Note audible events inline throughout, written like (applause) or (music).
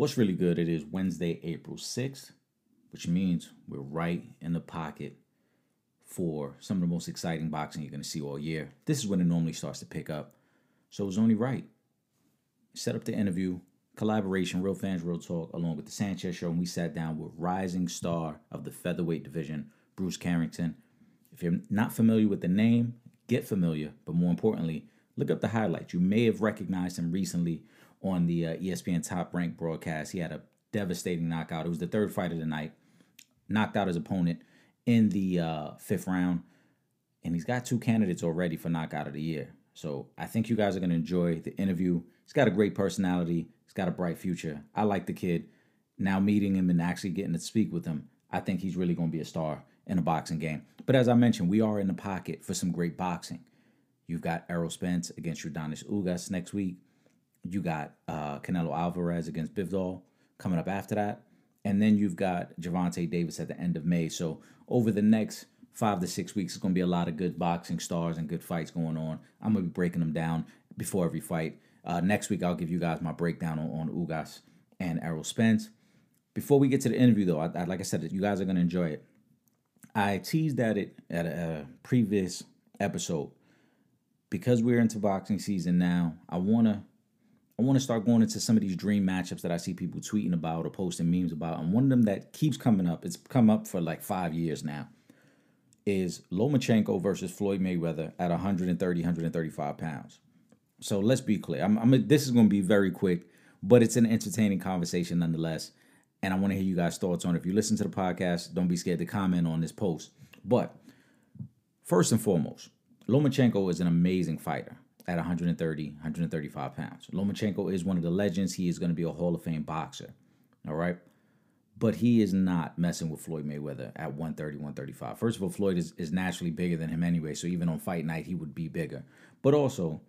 What's really good? It is Wednesday, April 6th, which means we're right in the pocket for some of the most exciting boxing you're going to see all year. This is when it normally starts to pick up. So it was only right. Set up the interview, collaboration, Real Fans, Real Talk, along with the Sanchez Show, and we sat down with rising star of the featherweight division, Bruce Carrington. If you're not familiar with the name, get familiar, but more importantly, look up the highlights. You may have recognized him recently on the uh, ESPN Top Rank broadcast. He had a devastating knockout. It was the third fight of the night. Knocked out his opponent in the uh, fifth round, and he's got two candidates already for knockout of the year. So I think you guys are going to enjoy the interview. He's got a great personality. He's got a bright future. I like the kid. Now meeting him and actually getting to speak with him, I think he's really going to be a star in a boxing game. But as I mentioned, we are in the pocket for some great boxing. You've got Errol Spence against Yordenis Ugas next week. You got uh, Canelo Alvarez against Bivol coming up after that. And then you've got Gervonta Davis at the end of May. So over the next five to six weeks, it's going to be a lot of good boxing stars and good fights going on. I'm going to be breaking them down before every fight. Uh, next week, I'll give you guys my breakdown on, on Ugas and Errol Spence. Before we get to the interview, though, I, I, like I said, you guys are going to enjoy it. I teased at it at a, a previous episode because we're into boxing season now. I want to I want to start going into some of these dream matchups that I see people tweeting about or posting memes about. And one of them that keeps coming up, it's come up for like five years now, is Lomachenko versus Floyd Mayweather at 130, 135 pounds. So let's be clear. I'm, I'm this is going to be very quick, but it's an entertaining conversation nonetheless. And I want to hear you guys' thoughts on it. If you listen to the podcast, don't be scared to comment on this post. But first and foremost, Lomachenko is an amazing fighter at 130, 135 pounds. Lomachenko is one of the legends. He is going to be a Hall of Fame boxer. All right. But he is not messing with Floyd Mayweather at 130, 135. First of all, Floyd is, is naturally bigger than him anyway. So even on fight night, he would be bigger. But also,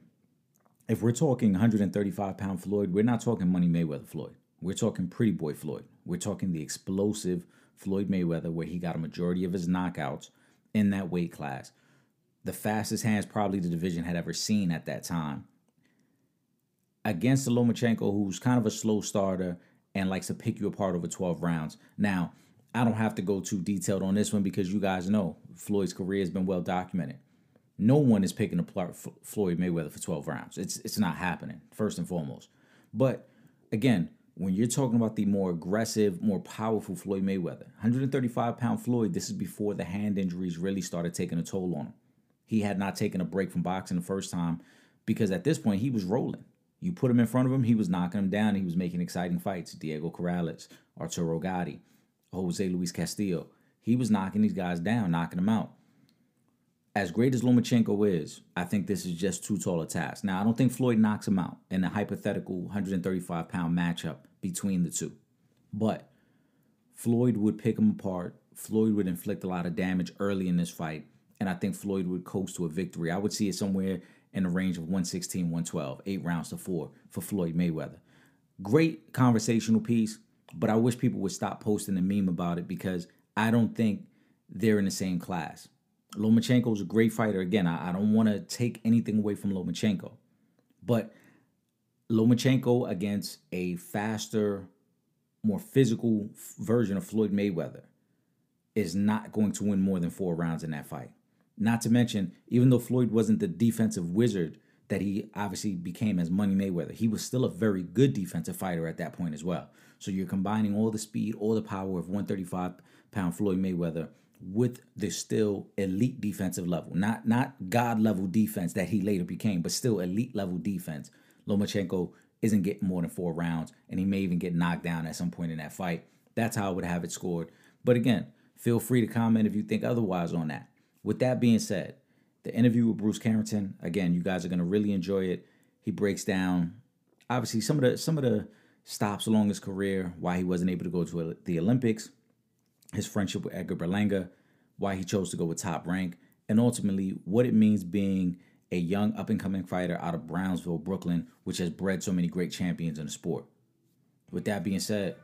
if we're talking 135 pound Floyd, we're not talking Money Mayweather Floyd. We're talking Pretty Boy Floyd. We're talking the explosive Floyd Mayweather, where he got a majority of his knockouts in that weight class the fastest hands probably the division had ever seen at that time. Against Lomachenko, who's kind of a slow starter and likes to pick you apart over 12 rounds. Now, I don't have to go too detailed on this one because you guys know Floyd's career has been well documented. No one is picking apart Floyd Mayweather for 12 rounds. It's it's not happening, first and foremost. But again, when you're talking about the more aggressive, more powerful Floyd Mayweather, 135 pound Floyd, this is before the hand injuries really started taking a toll on him he had not taken a break from boxing the first time because at this point he was rolling. You put him in front of him, he was knocking him down. He was making exciting fights. Diego Corrales, Arturo Gatti, Jose Luis Castillo. He was knocking these guys down, knocking them out. As great as Lomachenko is, I think this is just too tall a task. Now, I don't think Floyd knocks him out in a hypothetical 135 pound matchup between the two. But Floyd would pick him apart. Floyd would inflict a lot of damage early in this fight and I think Floyd would coast to a victory. I would see it somewhere in the range of 116, 112, eight rounds to four for Floyd Mayweather. Great conversational piece, but I wish people would stop posting the meme about it because I don't think they're in the same class. Lomachenko is a great fighter. Again, I, I don't want to take anything away from Lomachenko, but Lomachenko against a faster, more physical version of Floyd Mayweather is not going to win more than four rounds in that fight. Not to mention, even though Floyd wasn't the defensive wizard that he obviously became as Money Mayweather, he was still a very good defensive fighter at that point as well. So you're combining all the speed, all the power of 135 pound Floyd Mayweather with the still elite defensive level, not not god level defense that he later became, but still elite level defense. Lomachenko isn't getting more than four rounds, and he may even get knocked down at some point in that fight. That's how I would have it scored. But again, feel free to comment if you think otherwise on that. With that being said, the interview with Bruce Carrington, again, you guys are gonna really enjoy it. He breaks down obviously some of the some of the stops along his career, why he wasn't able to go to the Olympics, his friendship with Edgar Berlanga, why he chose to go with top rank, and ultimately what it means being a young up and coming fighter out of Brownsville, Brooklyn, which has bred so many great champions in the sport. With that being said,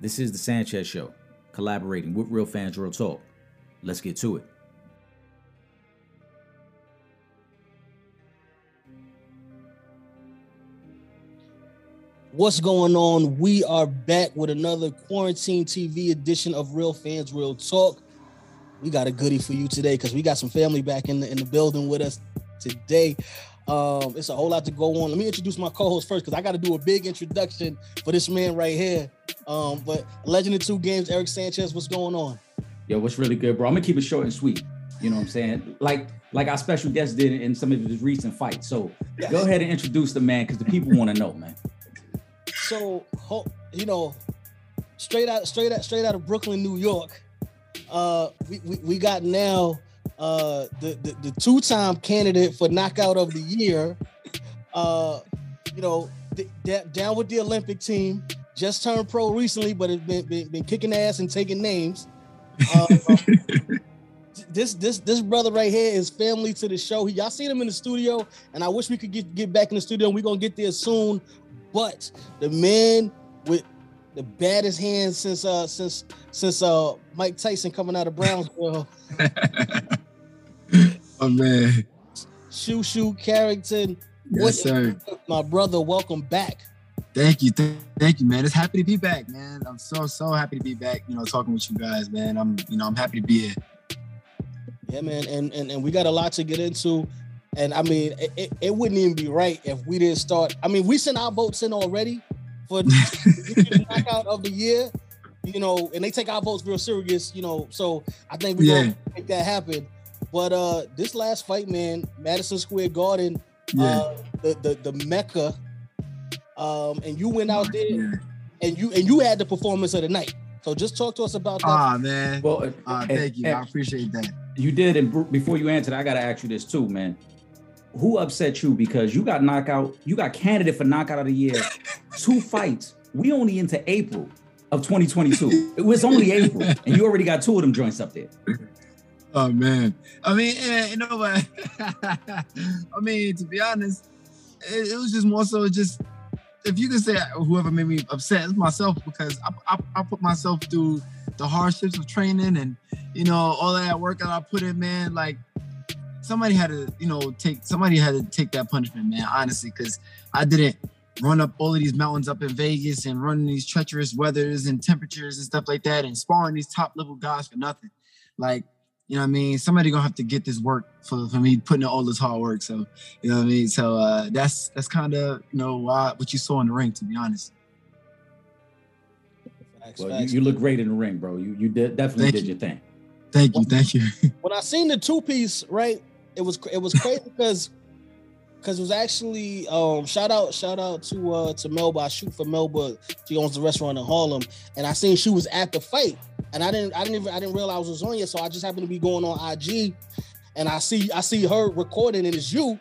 this is the Sanchez Show, collaborating with Real Fans Real Talk. Let's get to it. What's going on? We are back with another quarantine TV edition of Real Fans Real Talk. We got a goodie for you today because we got some family back in the in the building with us today. Um, it's a whole lot to go on. Let me introduce my co-host first because I got to do a big introduction for this man right here. Um, but legend of two games, Eric Sanchez. What's going on? Yo, what's really good, bro? I'm gonna keep it short and sweet. You know what I'm saying? Like like our special guest did in some of his recent fights. So yes. go ahead and introduce the man because the people want to know, man. So you know, straight out, straight out, straight out of Brooklyn, New York. Uh, we, we, we got now uh the, the, the two-time candidate for knockout of the year. Uh, you know, d- d- down with the Olympic team. Just turned pro recently, but has been, been, been kicking ass and taking names. Uh, (laughs) this this this brother right here is family to the show. He, Y'all seen him in the studio, and I wish we could get get back in the studio. We're gonna get there soon. But the man with the baddest hands since uh since since uh Mike Tyson coming out of Brownsville. (laughs) (laughs) oh man. Shu Shu Carrington. Yes, sir. My brother, welcome back. Thank you, th- thank you, man. It's happy to be back, man. I'm so so happy to be back. You know, talking with you guys, man. I'm you know I'm happy to be here. Yeah, man, and and, and we got a lot to get into. And I mean, it, it wouldn't even be right if we didn't start. I mean, we sent our votes in already for the (laughs) knockout of the year, you know, and they take our votes real serious, you know. So I think we're yeah. gonna make that happen. But uh this last fight, man, Madison Square Garden, yeah. uh, the, the the Mecca, um, and you went out there yeah. and you and you had the performance of the night. So just talk to us about that. Ah, man. Well, uh, thank you. I appreciate that. You did, and before you answer, I gotta ask you this too, man who upset you because you got knockout, you got candidate for knockout of the year, (laughs) two fights. We only into April of 2022. It was only April, and you already got two of them joints up there. (laughs) Oh man, I mean, eh, you know what? (laughs) I mean, to be honest, it, it, was just more so just if you could say whoever made me upset, it's myself because I, I, I put myself through the hardships of training and you know all that work that I put in, man. Like somebody had to, you know, take somebody had to take that punishment, man. Honestly, because I didn't run up all of these mountains up in Vegas and run these treacherous weathers and temperatures and stuff like that and sparring these top level guys for nothing. Like, you know what I mean? Somebody gonna have to get this work for, for me putting in all this hard work. So, you know what I mean? So uh that's that's kind of you know why, what you saw in the ring, to be honest. Well, you, you, look great in the ring, bro. You you did, definitely thank did you. your thing. Thank you, thank you. (laughs) when I seen the two piece, right? It was it was crazy (laughs) because because it was actually um shout out shout out to uh to Melba. I shoot for Melba. She owns the restaurant in Harlem, and I seen she was at the fight, and I didn't I didn't even I didn't realize it was on yet. So I just happened to be going on IG, and I see I see her recording, and it's you.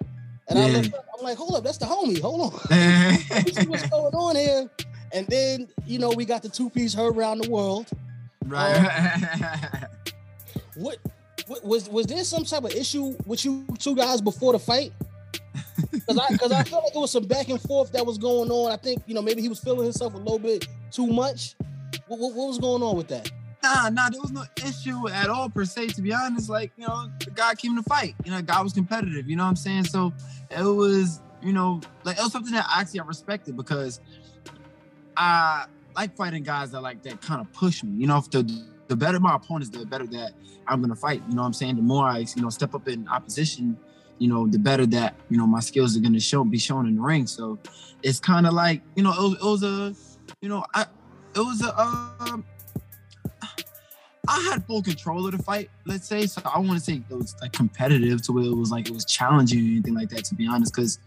And yeah. I look up, I'm like, hold up, that's the homie. Hold on, (laughs) see what's going on here. And then you know we got the two piece her around the world. Right. Um, (laughs) what was was there some type of issue with you two guys before the fight? (laughs) Because I because I felt like there was some back and forth that was going on. I think you know maybe he was feeling himself a little bit too much. What, what, what was going on with that? Nah, nah, there was no issue at all per se. To be honest, like you know, the guy came to fight. You know, the guy was competitive. You know what I'm saying? So it was, you know, like it was something that actually I respected because I like fighting guys that like that kind of push me. You know, if the the better my opponents, the better that I'm gonna fight. You know what I'm saying? The more I, you know, step up in opposition, you know, the better that, you know, my skills are gonna show be shown in the ring. So it's kind of like, you know, it was, it was, a, you know, I it was a um I had full control of the fight, let's say. So I want to say it was like competitive to where it was like it was challenging or anything like that, to be honest, because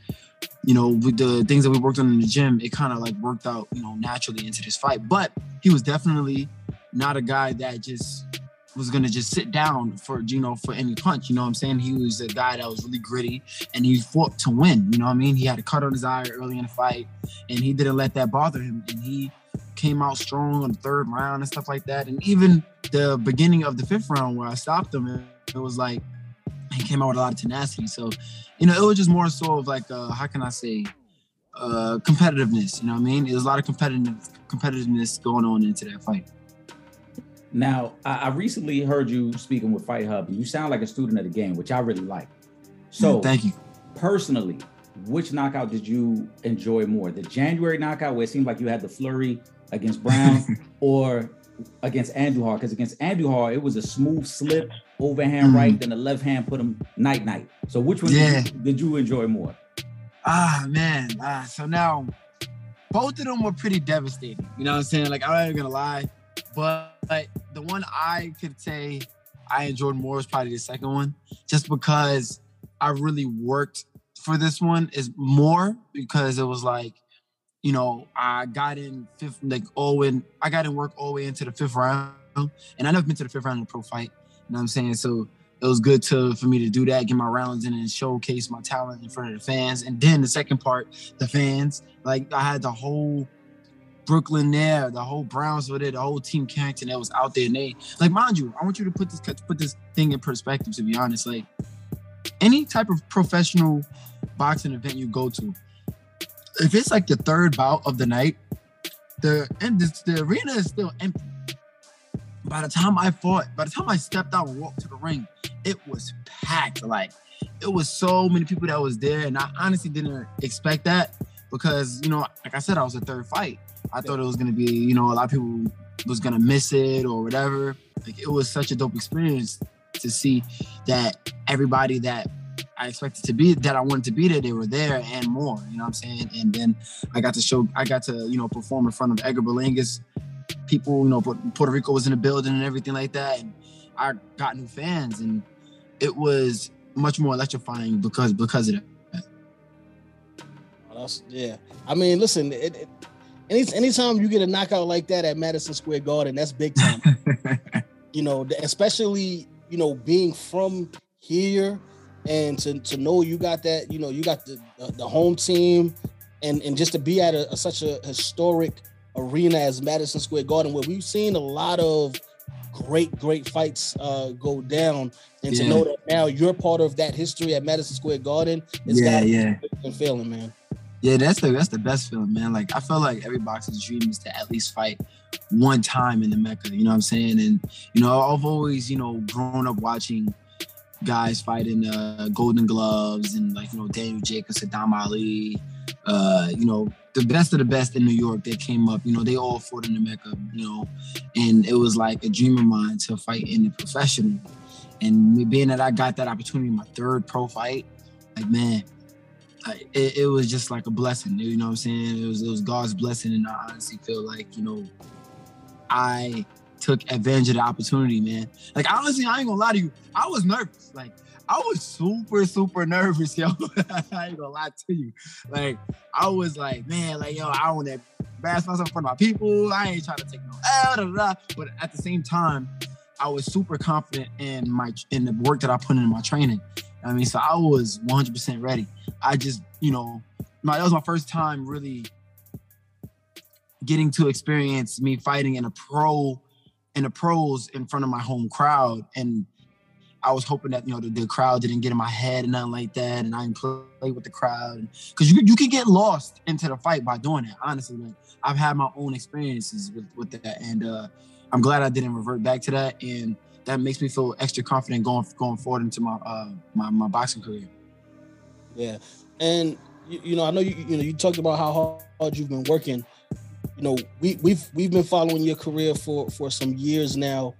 you know, with the things that we worked on in the gym, it kind of like worked out, you know, naturally into this fight. But he was definitely not a guy that just was gonna just sit down for you know for any punch. You know what I'm saying? He was a guy that was really gritty and he fought to win. You know what I mean? He had a cut on his eye early in the fight, and he didn't let that bother him. And he came out strong on the third round and stuff like that. And even the beginning of the fifth round where I stopped him, it was like he came out with a lot of tenacity. So, you know, it was just more so of like uh, how can I say uh competitiveness, you know what I mean? There's a lot of competitive competitiveness going on into that fight. Now, I, I, recently heard you speaking with Fight Hub, and you sound like a student of the game, which I really like. So, thank you. Personally, which knockout did you enjoy more? The January knockout where it seemed like you had the flurry against Brown, (laughs) or against Andujar? Because against Andujar, it was a smooth slip, overhand mm. right, then the left hand put him night night. So which one yeah. did, you, did you enjoy more? Ah man, ah, so now both of them were pretty devastating. You know what I'm saying? Like I'm not even gonna lie, but, but the one I could say I enjoyed more was probably the second one, just because I really worked for this one is more because it was like, you know, I got in fifth, like all in, I got in work all the way into the fifth round, and I never been to the fifth round in a pro fight. You know what I'm saying? So it was good to for me to do that, get my rounds in, and showcase my talent in front of the fans. And then the second part, the fans, like I had the whole Brooklyn there, the whole Brownsville there, the whole team Carrington that was out there. And they like, mind you, I want you to put this put this thing in perspective. To be honest, like any type of professional boxing event you go to, if it's like the third bout of the night, the and the, the arena is still empty. By the time I fought, by the time I stepped out and walked to the ring, it was packed. Like it was so many people that was there, and I honestly didn't expect that because you know, like I said, I was a third fight. I thought it was gonna be, you know, a lot of people was gonna miss it or whatever. Like it was such a dope experience to see that everybody that I expected to be that I wanted to be there, they were there and more. You know what I'm saying? And then I got to show, I got to you know perform in front of Edgar Berlanga's. People, you know, Puerto Rico was in the building and everything like that, and I got new fans, and it was much more electrifying because because of that. That's, yeah, I mean, listen, it, it, any anytime you get a knockout like that at Madison Square Garden, that's big time. (laughs) you know, especially you know being from here and to, to know you got that, you know, you got the the, the home team, and and just to be at a, a, such a historic arena as Madison Square Garden, where we've seen a lot of great great fights uh, go down, and yeah. to know that now you're part of that history at Madison Square Garden, it's yeah, yeah, feeling, man. Yeah, that's the that's the best feeling, man. Like I feel like every boxer's dream is to at least fight one time in the Mecca. You know what I'm saying? And you know, I've always you know grown up watching guys fighting uh, Golden Gloves and like you know Daniel Jacobs, Saddam Ali, uh, you know the best of the best in New York that came up. You know they all fought in the Mecca. You know, and it was like a dream of mine to fight in the professional. And being that I got that opportunity, my third pro fight, like man, it, it, was just like a blessing. You know what I'm saying? It was it was God's blessing, and I honestly feel like you know, I took advantage of the opportunity, man. Like honestly, I ain't gonna lie to you. I was nervous. Like I was super, super nervous, (laughs) yo. I ain't gonna lie to you. Like I was like, man, like yo, I want to embarrass myself in front of my people. I ain't trying to take no L, da, da, da. But at the same time, I was super confident in my in the work that I put in my training. I mean, so I was 100% ready. I just, you know, my that was my first time really getting to experience me fighting in a pro in the pros in front of my home crowd. And I was hoping that, you know, the, the crowd didn't get in my head and nothing like that. And I didn't play with the crowd. Cause you, you can get lost into the fight by doing that. Honestly, I've had my own experiences with, with that. And uh, I'm glad I didn't revert back to that. And that makes me feel extra confident going going forward into my uh, my, my boxing career. Yeah. And you, you know, I know you you know you talked about how hard you've been working you know, we we've we've been following your career for for some years now.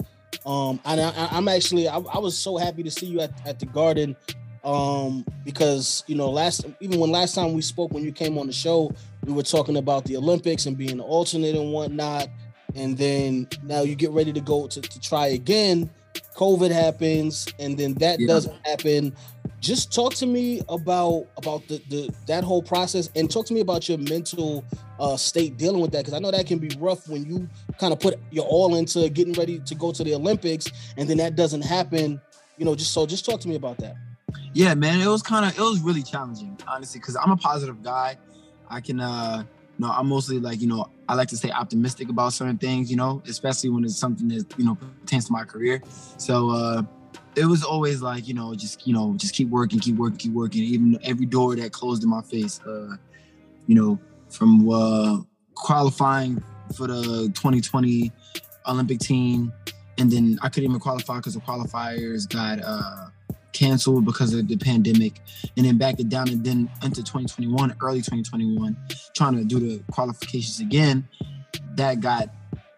Um, and I, am actually I, I, was so happy to see you at, at the Garden, um, because you know last even when last time we spoke when you came on the show, we were talking about the Olympics and being an alternate and whatnot, and then now you get ready to go to, to try again. COVID happens, and then that yeah. doesn't happen just talk to me about about the, the that whole process and talk to me about your mental uh, state dealing with that because I know that can be rough when you kind of put your all into getting ready to go to the Olympics and then that doesn't happen. You know, just so just talk to me about that. Yeah, man, it was kind of it was really challenging, honestly, because I'm a positive guy. I can uh know, I'm mostly like, you know, I like to stay optimistic about certain things, you know, especially when it's something that, you know, pertains to my career. So uh it was always like you know just you know just keep working keep working keep working even every door that closed in my face uh you know from uh qualifying for the 2020 olympic team and then i couldn't even qualify because the qualifiers got uh canceled because of the pandemic, and then back it down and then into 2021, early 2021, trying to do the qualifications again. That got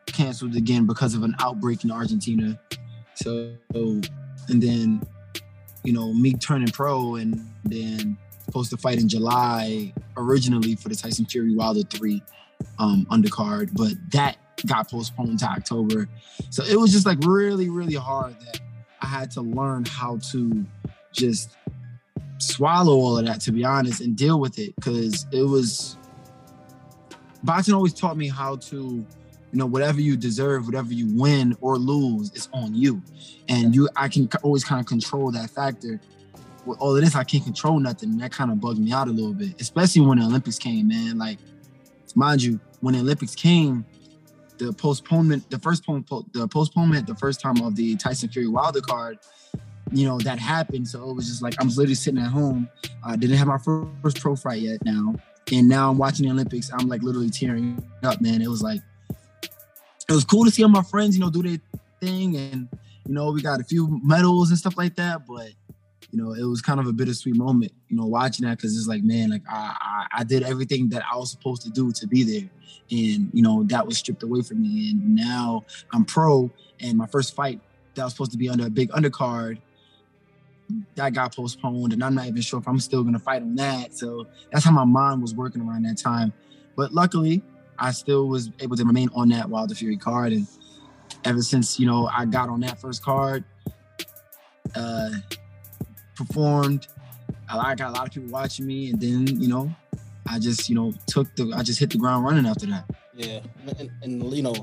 canceled again because of an outbreak in Argentina. So, and then, you know, me turning pro and then supposed to fight in July originally for the Tyson Fury Wilder 3 um, undercard, but that got postponed to October. So it was just like really, really hard that I had to learn how to just swallow all of that, to be honest, and deal with it. Cause it was boxing always taught me how to, you know, whatever you deserve, whatever you win or lose, it's on you. And you I can always kind of control that factor. With all of this, I can't control nothing. And that kind of bugged me out a little bit, especially when the Olympics came, man. Like, mind you, when the Olympics came, the postponement, the first the postponement, the first time of the Tyson Fury Wilder card, you know, that happened. So it was just like I was literally sitting at home. I didn't have my first pro fight yet now. And now I'm watching the Olympics. I'm like literally tearing up, man. It was like it was cool to see all my friends, you know, do their thing. And, you know, we got a few medals and stuff like that. But you know, it was kind of a bittersweet moment, you know, watching that because it's like, man, like I, I, I did everything that I was supposed to do to be there, and you know that was stripped away from me, and now I'm pro, and my first fight that was supposed to be under a big undercard that got postponed, and I'm not even sure if I'm still gonna fight on that. So that's how my mind was working around that time. But luckily, I still was able to remain on that Wilder Fury card, and ever since you know I got on that first card, uh, performed. I got a lot of people watching me, and then you know, I just you know took the I just hit the ground running after that. Yeah, and, and you know,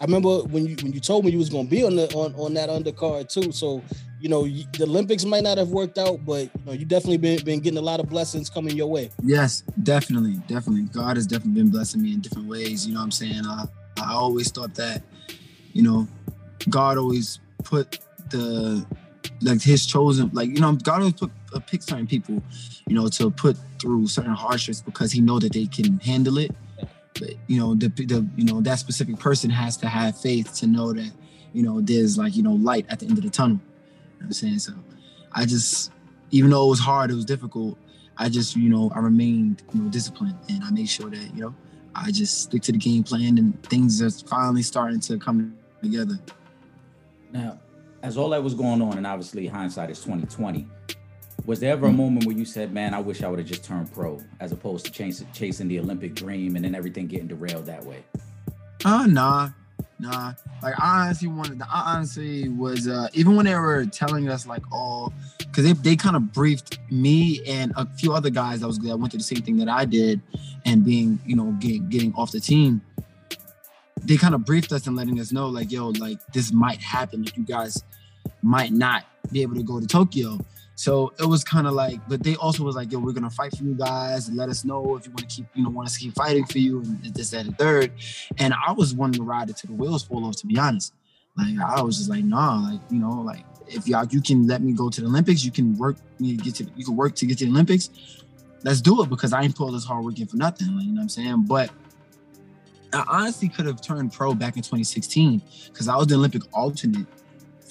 I remember when you when you told me you was gonna be on the on, on that undercard too. So you know, the Olympics might not have worked out, but you know, you definitely been been getting a lot of blessings coming your way. Yes, definitely, definitely. God has definitely been blessing me in different ways. You know what I'm saying? I I always thought that, you know, God always put the like his chosen like you know god always put uh, pick certain people you know to put through certain hardships because he know that they can handle it. But you know the, the you know that specific person has to have faith to know that you know there's like you know light at the end of the tunnel. You know i'm saying? So i just even though it was hard it was difficult i just you know i remained you know disciplined and i made sure that you know i just stick to the game plan and things are finally starting to come together. Now as all that was going on, and obviously hindsight is twenty twenty. Was there ever a moment where you said, "Man, I wish I would have just turned pro," as opposed to chasing, chasing the Olympic dream and then everything getting derailed that way? Uh, nah, nah. Like I honestly wanted. I honestly was uh, even when they were telling us like, oh, because they they kind of briefed me and a few other guys that was that went through the same thing that I did, and being you know getting getting off the team they kind of briefed us and letting us know like yo like this might happen. If you guys might not be able to go to tokyo. So it was kind of like but they also was like yo we're gonna fight for you guys and let us know if you want to keep you know want us to keep fighting for you and this that and third. And i was wanting to ride it to the wheels fall off to be honest. Like i was just like nah like you know like if y'all you can let me go to the olympics you can work me get to you can work to get to the olympics. Let's do it because i ain't pulled this hard working for nothing like you know what i'm saying? But I honestly could have turned pro back in 2016 because I was the Olympic alternate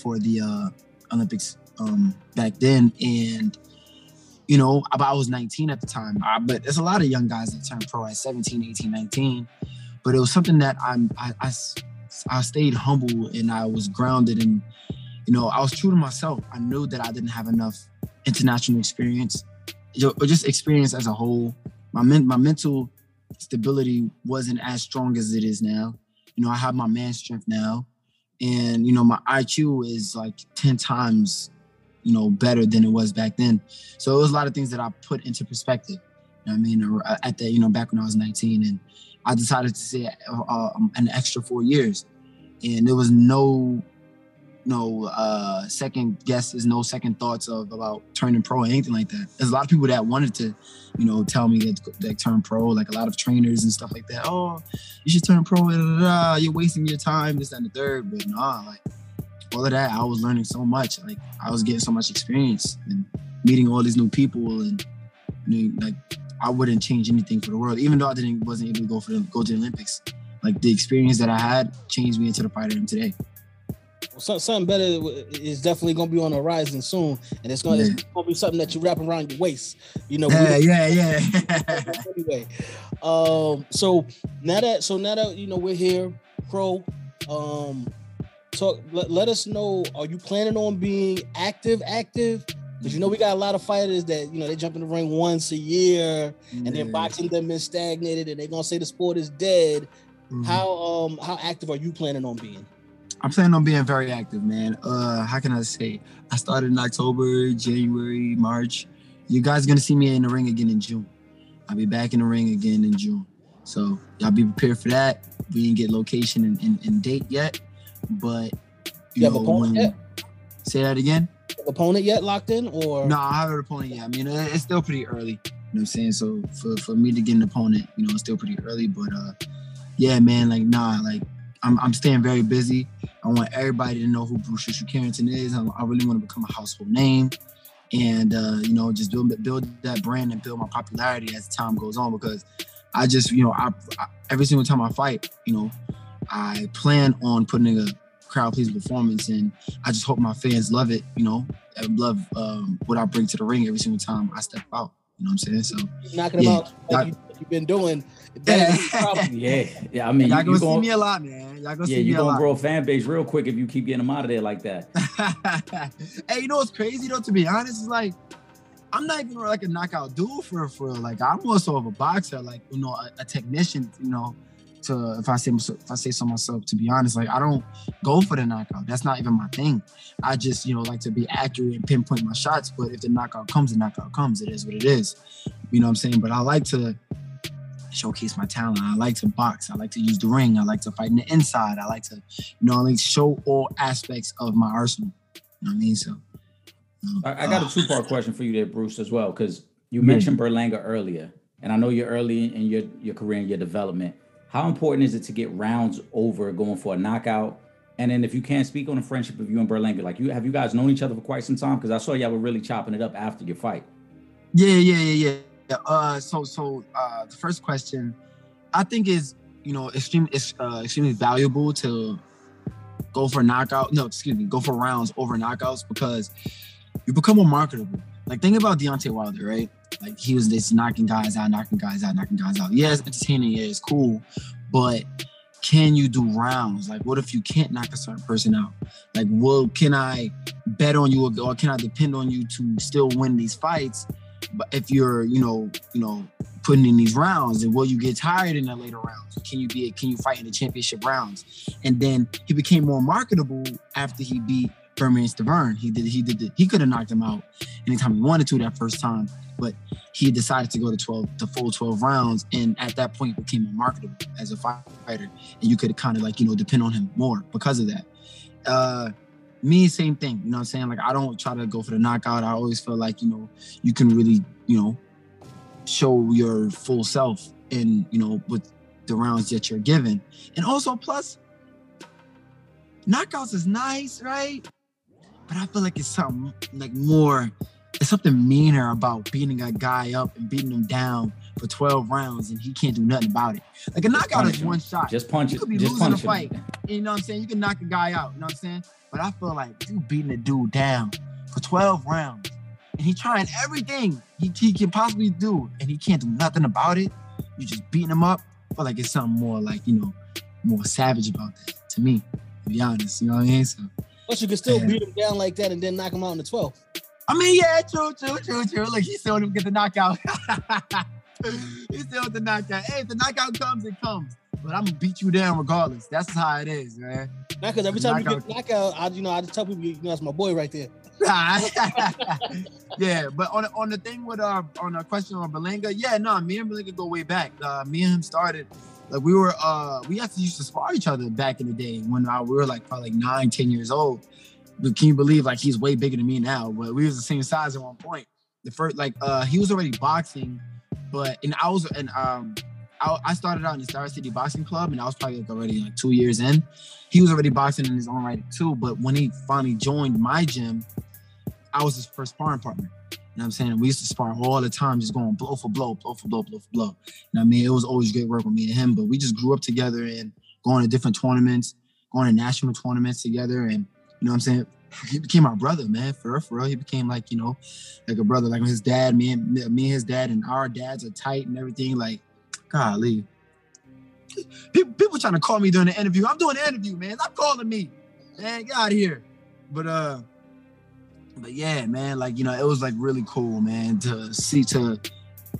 for the uh, Olympics um, back then. And, you know, I was 19 at the time. I, but there's a lot of young guys that turn pro at 17, 18, 19. But it was something that I'm, I, I, I stayed humble and I was grounded and, you know, I was true to myself. I knew that I didn't have enough international experience or just experience as a whole. My, men, my mental stability wasn't as strong as it is now. You know, I have my man strength now, and you know, my IQ is like ten times, you know, better than it was back then. So it was a lot of things that I put into perspective. You know I mean, uh, at that, you know, back when I was 19, and I decided to say uh, um, an extra four years, and there was no no uh, second guesses, no second thoughts of about turning pro or anything like that. There's a lot of people that wanted to, you know, tell me that that turn pro, like a lot of trainers and stuff like that. Oh, you should turn pro. Da, da, da. You're wasting your time. This and the third. But nah, like all of that, I was learning so much. Like I was getting so much experience and meeting all these new people, and you know, like I wouldn't change anything for the world, even though I didn't wasn't able to go for the, go to the Olympics. Like the experience that I had changed me into the fighter I am today. So, something better is definitely going to be on the horizon soon, and it's gonna, yeah. to be something that you wrap around your waist. You know. Yeah, yeah, yeah. (laughs) anyway, um, so now that so now that you know we're here, pro, um, talk. Let, let us know. Are you planning on being active? Active? Because you know we got a lot of fighters that you know they jump in the ring once a year, and then boxing them been stagnated, and they're gonna say the sport is dead. Mm-hmm. How um how active are you planning on being? I'm planning on being very active, man. Uh, how can I say? I started in October, January, March. You guys are gonna see me in the ring again in June. I'll be back in the ring again in June. So y'all be prepared for that. We didn't get location and, and, and date yet, but you, you know, have opponent when, yet? Say that again. Opponent yet locked in or no? I have an opponent yet. I mean, it's still pretty early. You know what I'm saying? So for, for me to get an opponent, you know, it's still pretty early. But uh, yeah, man, like nah, like I'm I'm staying very busy. I want everybody to know who Bruce Trisha Carrington is. I, I really want to become a household name, and uh, you know, just build build that brand and build my popularity as time goes on. Because I just, you know, I, I every single time I fight, you know, I plan on putting in a crowd pleasing performance, and I just hope my fans love it. You know, and love um, what I bring to the ring every single time I step out. You know what I'm saying? So knocking yeah, them out like you, have been doing. (laughs) Yeah. yeah, yeah. I mean, y'all gonna, gonna see me a lot, man. Y'all gonna yeah, see me you're gonna grow a fan base real quick if you keep getting them out of there like that. (laughs) hey, you know what's crazy though? To be honest, is like I'm not even like a knockout dude for for like I'm also of a boxer, like you know, a, a technician, you know to if I say if I say so myself, to be honest, like I don't go for the knockout. That's not even my thing. I just you know like to be accurate and pinpoint my shots. But if the knockout comes, the knockout comes. It is what it is. You know what I'm saying? But I like to showcase my talent. I like to box. I like to use the ring. I like to fight in the inside. I like to, you know, I like show all aspects of my arsenal. You know what I mean? So. I, I got a uh, two part question for you there, Bruce, as well, because you mentioned Berlanga earlier, and I know you're early in your your career and your development. How important is it to get rounds over going for a knockout? And then if you can't speak on the friendship of you and Berlanga, like you have you guys known each other for quite some time? Because I saw y'all were really chopping it up after your fight. Yeah, yeah, yeah, yeah. Uh, so so uh, the first question, I think is you know extremely it's uh, extremely valuable to go for knockout. No, excuse me, go for rounds over knockouts because you become more marketable. Like think about Deontay Wilder, right? Like he was just knocking guys out, knocking guys out, knocking guys out. Yeah, it's entertaining, yeah, it's cool, but can you do rounds? Like, what if you can't knock a certain person out? Like, well, can I bet on you or can I depend on you to still win these fights? But if you're, you know, you know, putting in these rounds, and will you get tired in the later rounds? Can you be? Can you fight in the championship rounds? And then he became more marketable after he beat Bermane Stiverne. He did. He did. The, he could have knocked him out anytime he wanted to that first time but he decided to go to 12 to full 12 rounds and at that point became marketable as a fighter and you could kind of like you know depend on him more because of that uh me same thing you know what i'm saying? Like i don't try to go for the knockout. I always feel like you know you can really you know show your full self in you know with the rounds that you're given. And also plus knockouts is nice right? But i feel like it's something like more it's something meaner about beating a guy up and beating him down for 12 rounds and he can't do nothing about it. Like a knockout is one shot. Just punch you could be Just losing a fight. You know what I'm saying? You can knock a guy out. You know what I'm saying? But I feel like you beating a dude down for 12 rounds and he trying everything he, he can possibly do and he can't do nothing about it. You just beating him up. I feel like it's something more like, you know, more savage about that to me, to be honest. You know what I mean? So, but you can still yeah. beat him down like that and then knock him out in the 12th. I mean, yeah, true, true, true, true. Like he still didn't get the knockout. (laughs) (laughs) he still the knockout. Hey, if the knockout comes, it comes. But I'm gonna beat you down regardless. That's how it is, man. Not because every time knockout. you get knockout, I you know I just tell people you know that's my boy right there. (laughs) yeah, but on on the thing with uh on the question on Berlanga, yeah, no, me and Berlanga go way back. Uh, me and him started like we were uh we actually used to spar each other back in the day when uh, we were like probably like nine, ten years old But can you believe like he's way bigger than me now? But we was the same size at one point. The first like uh he was already boxing, but and I was and um I, I started out in the Star City Boxing Club and I was probably like already like two years in. He was already boxing in his own right too. But when he finally joined my gym, I was his first sparring partner. You know what I'm saying? We used to spar all the time, just going blow for blow, blow for blow, blow for blow. You know I mean? It was always great work with me and him, but we just grew up together and going to different tournaments, going to national tournaments together. And You know what I'm saying? He became our brother, man. For real, for real. He became like, you know, like a brother, like his dad, me and me and his dad and our dads are tight and everything. Like, golly. People, people trying to call me during the interview. I'm doing the interview, man. Stop calling me. Man, get out of here. But uh, but yeah, man, like you know, it was like really cool, man, to see to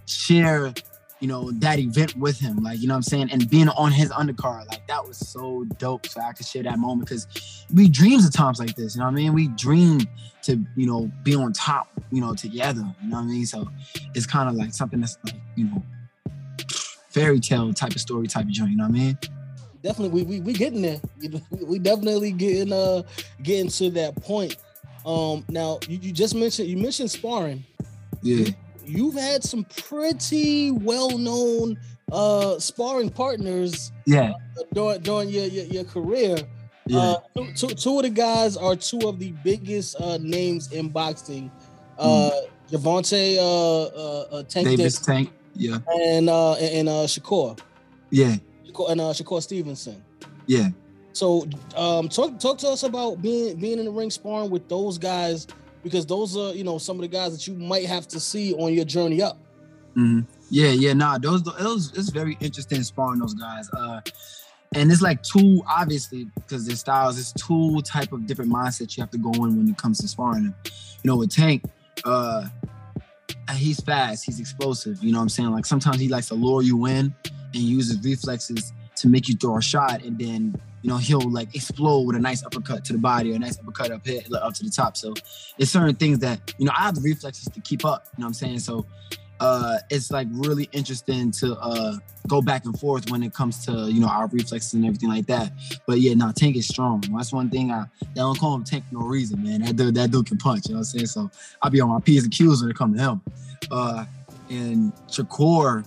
share you know, that event with him, like, you know what I'm saying? And being on his undercard, like, that was so dope. So I could share that moment because we dreams of times like this, you know what I mean? We dream to, you know, be on top, you know, together, you know what I mean? So it's kind of like something that's like, you know, fairy tale type of story type of joint, you know what I mean? Definitely, we we, we getting there. (laughs) We definitely getting uh getting to that point. Um, now you, you just mentioned you mentioned sparring. Yeah you've had some pretty well-known uh sparring partners yeah uh, during, during your, your, your career yeah. Uh, two, of the guys are two of the biggest uh, names in boxing. Uh, mm. Gervonta uh, uh, uh, Tank Davis Tank, yeah, and uh, and uh, Shakur, yeah, Shakur, and uh, Shakur Stevenson, yeah. So, um, talk talk to us about being being in the ring sparring with those guys because those are you know some of the guys that you might have to see on your journey up. Mm-hmm. Yeah, yeah, nah, those those it's very interesting sparring those guys. Uh, and it's like two obviously because their styles. It's two type of different mindsets you have to go in when it comes to sparring them. You know, with Tank, uh, he's fast, he's explosive. You know what I'm saying? Like sometimes he likes to lure you in and use his reflexes to make you throw a shot, and then you know, he'll like explode with a nice uppercut to the body or a nice uppercut up here, up to the top. So it's certain things that, you know, I have the reflexes to keep up. You know what I'm saying? So uh it's like really interesting to uh go back and forth when it comes to you know our reflexes and everything like that. But yeah, now Tank is strong. That's one thing I they don't call him Tank no reason, man. That dude that dude can punch, you know what I'm saying? So I'll be on my P's and Q's when it comes to him. Uh and Shakur,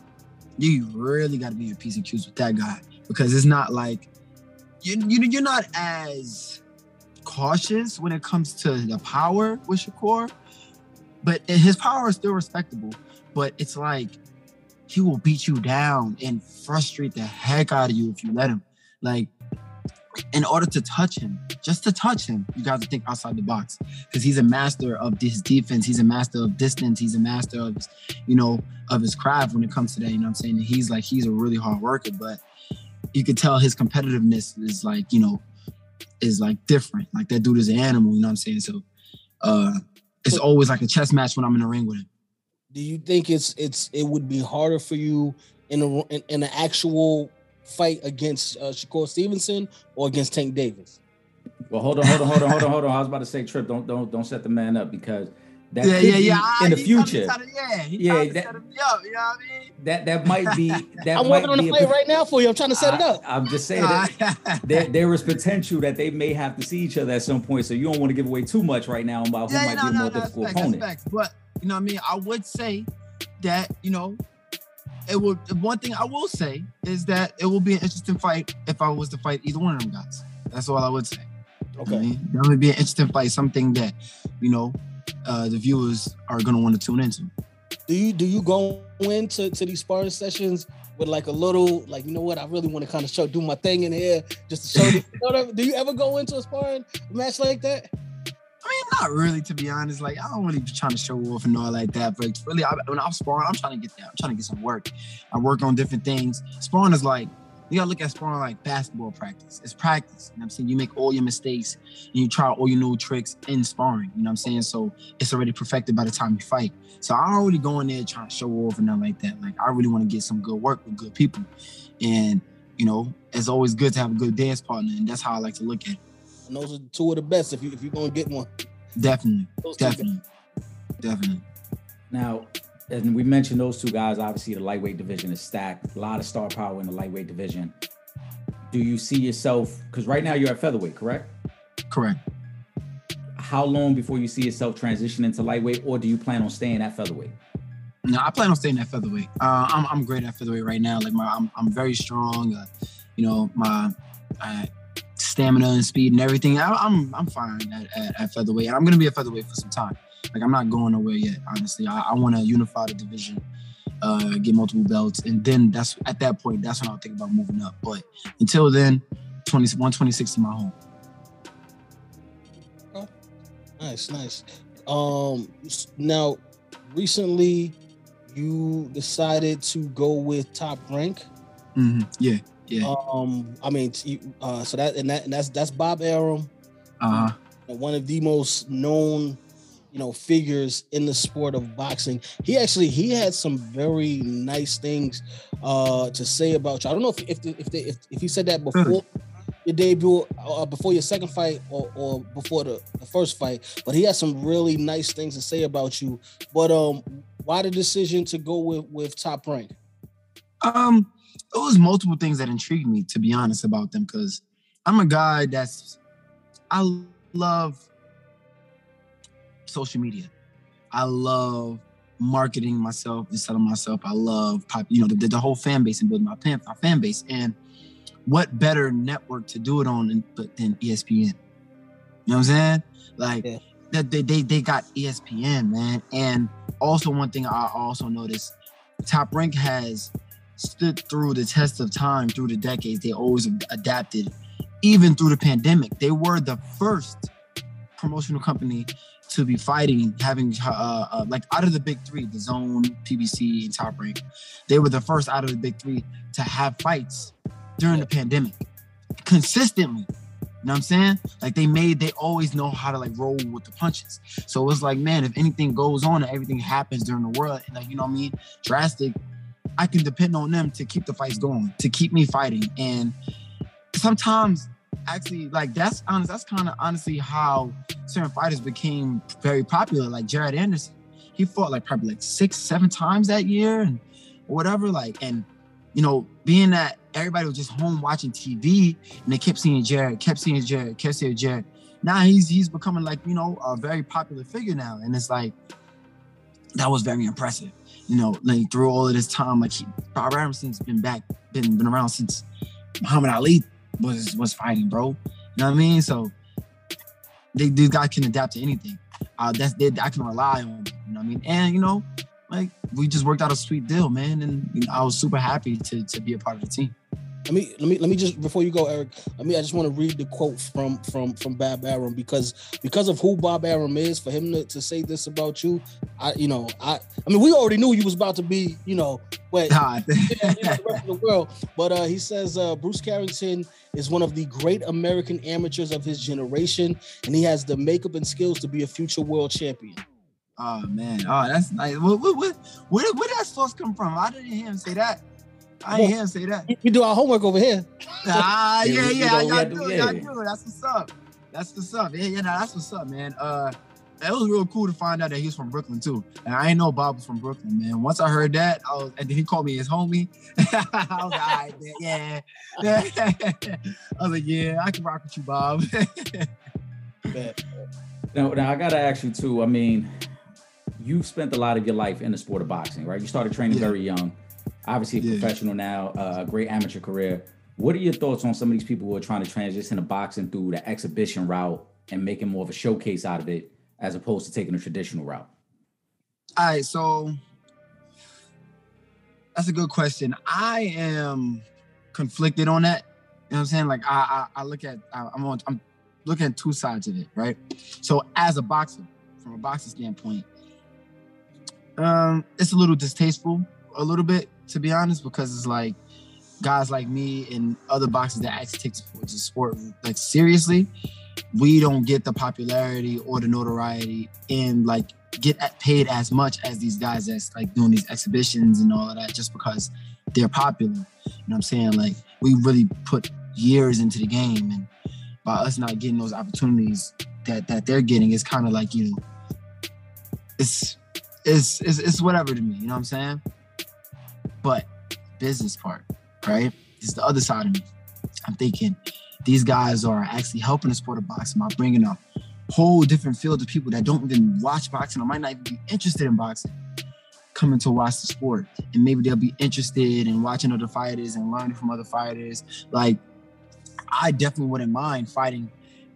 you really gotta be your P's and Q's with that guy because it's not like you, you you're not as cautious when it comes to the power with Shakur, but his power is still respectable. But it's like he will beat you down and frustrate the heck out of you if you let him. Like, in order to touch him, just to touch him, you got to think outside the box because he's a master of his defense. He's a master of distance. He's a master of, you know, of his craft when it comes to that. You know what I'm saying? He's like, he's a really hard worker, but you could tell his competitiveness is like, you know, is like different. Like that dude is an animal, you know what I'm saying? So uh it's always like a chess match when I'm in the ring with him. Do you think it's it's it would be harder for you in a in, in an actual fight against uh, Shakur Stevenson or against Tank Davis? Well, hold on, hold on, hold on, hold on, hold on. I was about to say, Trip, don't don't don't set the man up because that yeah, yeah, yeah. in the future. To, yeah, yeah, that, up, you know I mean? That that might be (laughs) that I'm working on the play right now for you. I'm trying to set I, it up. I'm just saying that (laughs) there, there is potential that they may have to see each other at some point. So you don't want to give away too much right now about who yeah, might no, be a no, more no, difficult facts, opponent. Facts. But you know what I mean? I would say that, you know, it would one thing I will say is that it will be an interesting fight if I was to fight either one of them guys. That's all I would say. Okay. I mean, that would be an interesting fight, something that, you know, uh, the viewers are going to want to tune into. Do you do you go into to these sparring sessions with like a little like you know what I really want to kind of show do my thing in here just to show (laughs) you know do you ever go into a sparring match like that? I mean, not really, to be honest. Like, I don't really be trying to show off and all like that. But really, I, when I'm sparring, I'm trying to get there. I'm trying to get some work. I work on different things. Sparring is like you gotta look at sparring like basketball practice. It's practice. You know what I'm saying? You make all your mistakes and you try all your new tricks in sparring. You know what I'm saying? So it's already perfected by the time you fight. So I don't really go in there trying to show off and nothing like that. Like I really want to get some good work with good people. And you know, it's always good to have a good dance partner, and that's how I like to look at it. And those are two of the best if you if you're gonna get one. Definitely. Definitely. Definitely. Now, and we mentioned those two guys. Obviously, the lightweight division is stacked. A lot of star power in the lightweight division. Do you see yourself? Because right now you're at featherweight, correct? Correct. How long before you see yourself transition into lightweight, or do you plan on staying at featherweight? No, I plan on staying at featherweight. Uh, I'm I'm great at featherweight right now. Like my I'm I'm very strong. Uh, you know my uh, stamina and speed and everything. I, am I'm, I'm fine at, at, at featherweight. And I'm gonna be a featherweight for some time. Like I'm not going nowhere yet. Honestly, I, I want to unify the division, uh, get multiple belts, and then that's at that point that's when I'll think about moving up. But until then, 20, 126 is my home. Nice, nice. Um, now, recently, you decided to go with Top Rank. Mm-hmm. Yeah, yeah. Um, I mean, uh, so that and that and that's that's Bob Arum, uh-huh. one of the most known, you know, figures in the sport of boxing. He actually he had some very nice things uh to say about you. I don't know if if if, the, if, if he said that before your debut, uh, before your second fight, or, or before the, the first fight. But he has some really nice things to say about you. But um, why the decision to go with with Top Rank? Um, it was multiple things that intrigued me, to be honest, about them. Because I'm a guy that's I love social media. I love marketing myself and selling myself. I love pop, you know, the, the whole fan base and building my fan, my fan base. And what better network to do it on than, than ESPN? You know what I'm saying? Like yeah. they, they they got ESPN, man. And also one thing I also noticed, Top Rank has stood through the test of time through the decades. They always adapted, even through the pandemic. They were the first promotional company to be fighting, having uh, uh, like out of the big three, DAZN, PBC, and Top Rank. They were the first out of the big three to have fights during the pandemic consistently. You know what I'm saying? Like they made, they always know how to like roll with the punches. So it's like, man, if anything goes on and everything happens during the world, like you know what I mean, drastic, I can depend on them to keep the fights going, to keep me fighting. And sometimes, actually, like that's honest. That's kind of honestly how certain fighters became very popular. Like Jared Anderson, he fought like probably like six, seven times that year, and whatever. Like, and you know, being that everybody was just home watching TV and they kept seeing Jared, kept seeing Jared, kept seeing Jared. Now he's he's becoming like, you know, a very popular figure now. And it's like that was very impressive. You know, like through all of this time, like he, Bob Anderson's been back, been been around since Muhammad Ali was was fighting, bro. You know what I mean? So they, these guys can adapt to anything. Uh, that's they, I can rely on. You know what I mean? And you know, like we just worked out a sweet deal, man, and you know, I was super happy to to be a part of the team. Let me let me let me just before you go, Eric. Let me. I just want to read the quote from from from Bob Arum because because of who Bob Arum is. For him to, to say this about you, I you know I I mean we already knew you was about to be you know what (laughs) the rest of the world. But uh, he says uh, Bruce Carrington is one of the great American amateurs of his generation, and he has the makeup and skills to be a future world champion. Oh man, oh that's nice. What, what, what, where, where did that source come from? I didn't hear him say that. I didn't hear him say that. We do our homework over here. Ah, (laughs) yeah, yeah, y'all do it, y'all do it. That's what's up. That's what's up. Yeah, yeah, nah, that's what's up, man. Uh, it was real cool to find out that he was from Brooklyn too. And I didn't know Bob was from Brooklyn, man. Once I heard that, I was, and then he called me his homie. (laughs) I was like, all right, man, yeah. (laughs) I was like, yeah, I can rock with you, Bob. now, now I gotta ask you too. I mean, you've spent a lot of your life in the sport of boxing, right? You started training yeah. very young. Obviously, yeah. professional now, uh, a great amateur career. What are your thoughts on some of these people who are trying to transition to boxing through the exhibition route and making more of a showcase out of it, as opposed to taking a traditional route? All right, so that's a good question. I am conflicted on that. You know what I'm saying? Like I, I, I look at, I, I'm on, I'm looking at two sides of it, right? So as a boxer, from a boxing standpoint, um, it's a little distasteful, a little bit, to be honest, because it's like guys like me and other boxers that actually take the sport like seriously, we don't get the popularity or the notoriety and like get paid as much as these guys that's like doing these exhibitions and all of that just because they're popular. You know what I'm saying? Like we really put years into the game and by us not getting those opportunities that that they're getting, it's kind of like, you know, it's it's, it's it's whatever to me, you know what I'm saying? But business part, right? Is the other side of me. I'm thinking these guys are actually helping the sport of boxing by bringing a whole different field of people that don't even watch boxing or might not even be interested in boxing coming to watch the sport and maybe they'll be interested in watching other fighters and learning from other fighters like i definitely wouldn't mind fighting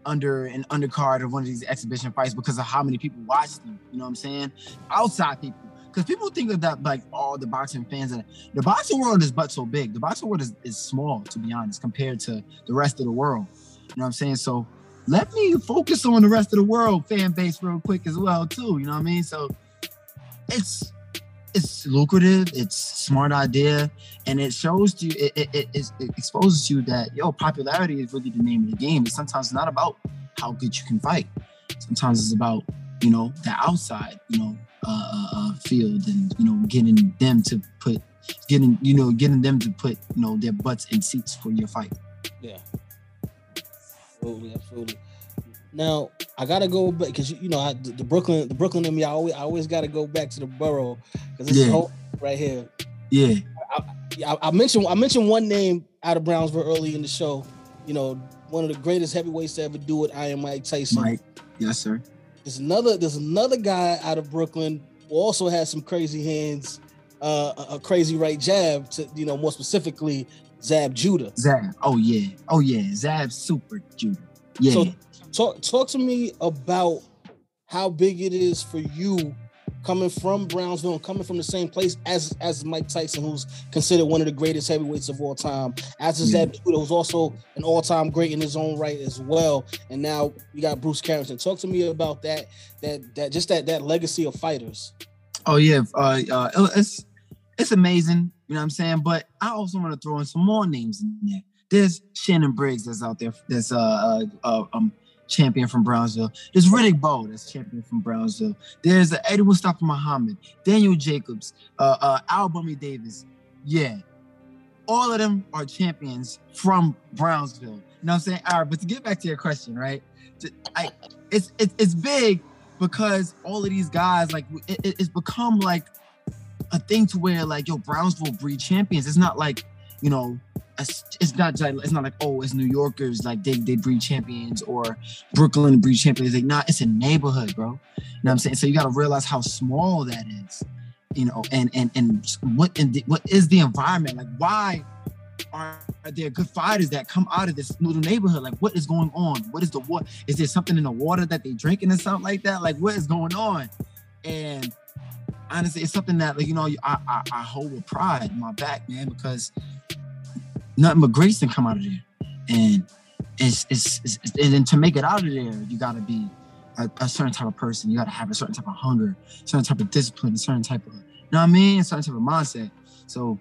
under an undercard of one of these exhibition fights because of how many people watch them. You know what I'm saying? Outside people. Because people think of that like all the boxing fans and the boxing world is but so big. The boxing world is, is small, to be honest, compared to the rest of the world. You know what I'm saying? So let me focus on the rest of the world fan base real quick as well too. You know what I mean? So it's it's lucrative, it's smart idea, and it shows you it, it, it, it exposes you that yo popularity is really the name of the game. And sometimes not about how good you can fight. Sometimes it's about you know the outside you know uh, uh, uh field and you know getting them to put getting you know getting them to put you know their butts in seats for your fight. Yeah, absolutely, absolutely. Now I gotta go back because you know I, the, the, Brooklyn, the Brooklyn in me. I always, I always gotta go back to the borough because this yeah. whole right here. Yeah. I, I, I, mentioned I mentioned one name out of Brownsville early in the show. You know, one of the greatest heavyweights to ever do it. I am Mike Tyson. Mike, yes, sir. There's another there's another guy out of Brooklyn who also has some crazy hands, uh, a, a crazy right jab. To you know, more specifically, Zab Judah. Zab. Oh yeah. Oh yeah. Zab Super Judah. Yeah. So talk talk to me about how big it is for you coming from Brownsville and coming from the same place as as Mike Tyson, who's considered one of the greatest heavyweights of all time, as is yeah. Judah, who's also an all-time great in his own right as well. And now we got Bruce Carrington. Talk to me about that, that that just that that legacy of fighters. Oh yeah, uh, uh, it's it's amazing, you know what I'm saying. But I also want to throw in some more names in there. There's Shannon Briggs that's out there. That's uh, uh, uh um champion from Brownsville. There's Riddick Bowe, that's champion from Brownsville. There's uh, Eddie Mustafa Muhammad, Daniel Jacobs, uh, uh, Al Bummy Davis. Yeah, all of them are champions from Brownsville. You know what I'm saying? All right, but to get back to your question, right? I, it's, it's it's big because all of these guys, like, it, it's become like a thing to where, like, yo, Brownsville breed champions. It's not like, you know, it's not it's not like oh it's New Yorkers like they they breed champions or Brooklyn breed champions. Like nah, it's a neighborhood, bro. You know what I'm saying? So you got to realize how small that is, you know, and and and what in the, what is the environment like? Why are, are there good fighters that come out of this little neighborhood? Like what is going on? What is the what? Is there something in the water that they drinking or something like that? Like what is going on? And honestly, it's something that like you know I I, I hold with pride in my back, man, because nothing but grace can come out of there. And it's, it's, it's, and then to make it out of there, you got to be a, a, certain type of person. You got to have a certain type of hunger, certain type of discipline, a certain type of, you know what I mean? A certain type of mindset. So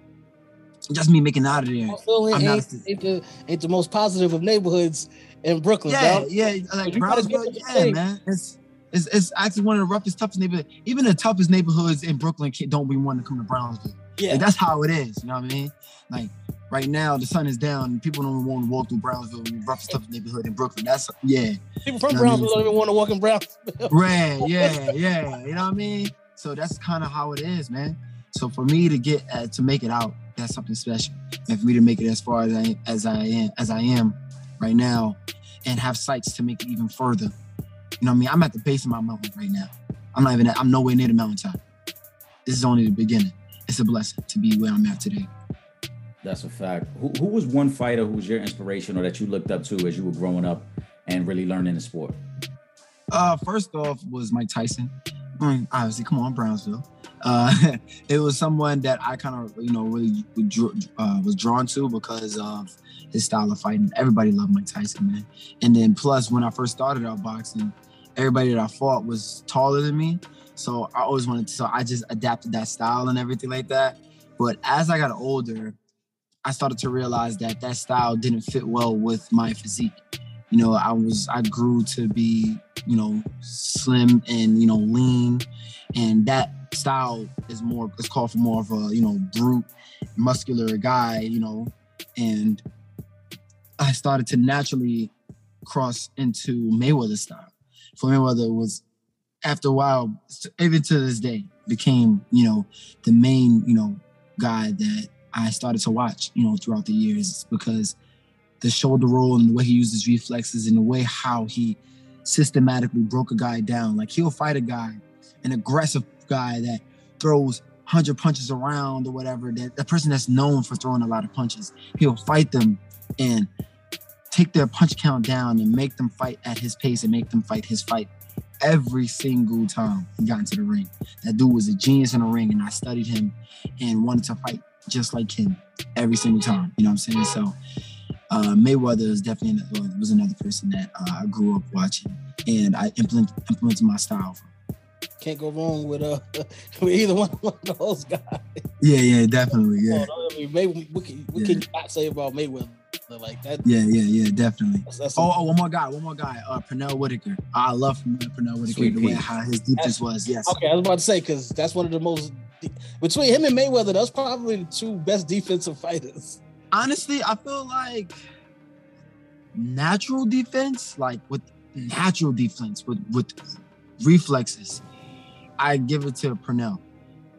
just me making out of there. Oh, oh, also, ain't, ain't, ain't, the, ain't the most positive of neighborhoods in Brooklyn. Yeah, yeah, like Brownsville, yeah, man. It's, it's it's actually one of the roughest, toughest neighborhoods. Even the toughest neighborhoods in Brooklyn don't be want to come to Brownsville. Yeah, like, that's how it is. You know what I mean? Like right now, the sun is down. People don't want to walk through Brownsville, the roughest, toughest neighborhood in Brooklyn. That's yeah. People from you know Brownsville I mean? don't even want to walk in Brownsville. right? Yeah, yeah. You know what I mean? So that's kind of how it is, man. So for me to get uh, to make it out, that's something special. And for me to make it as far as I as I am as I am right now, and have sights to make it even further. You know what I mean? I'm at the base of my mountain right now. I'm not even. At, I'm nowhere near the mountaintop. This is only the beginning. It's a blessing to be where I'm at today. That's a fact. Who, who was one fighter who was your inspiration or that you looked up to as you were growing up and really learning the sport? Uh, first off was Mike Tyson. I mean, obviously, come on, Brownsville. Uh, (laughs) it was someone that I kind of, you know, really uh, was drawn to because of his style of fighting. Everybody loved Mike Tyson, man. And then plus, when I first started out boxing, everybody that I fought was taller than me. So I always wanted to, so I just adapted that style and everything like that. But as I got older, I started to realize that that style didn't fit well with my physique. You know, I was, I grew to be, you know, slim and, you know, lean. And that style is more, it's called for more of a, you know, brute, muscular guy, you know, and I started to naturally cross into Mayweather style. For Mayweather was after a while, even to this day, became, you know, the main, you know, guy that I started to watch, you know, throughout the years because the shoulder roll and the way he uses reflexes and the way how he systematically broke a guy down. Like he'll fight a guy, an aggressive guy that throws 100 punches around or whatever, that the person that's known for throwing a lot of punches, he'll fight them and take their punch count down and make them fight at his pace and make them fight his fight every single time he got into the ring. That dude was a genius in the ring, and I studied him and wanted to fight just like him every single time. You know what I'm saying? So uh, Mayweather is definitely another, was another person that uh, I grew up watching, and I implement, implemented my style from. Can't go wrong with uh (laughs) with either one, of those guys. Yeah, yeah, definitely, yeah. Oh, I mean, May, what can, what yeah. can you not say about Mayweather? Like that. Yeah, yeah, yeah, definitely. That's, that's oh, oh, one more guy, one more guy. Uh, Pernell Whitaker. I love Pernell Whitaker. Sweet the way how his defense was. Yes. Okay, I was about to say because that's one of the most between him and Mayweather. That's probably the two best defensive fighters. Honestly, I feel like natural defense, like with natural defense, with with reflexes, I give it to Pernell.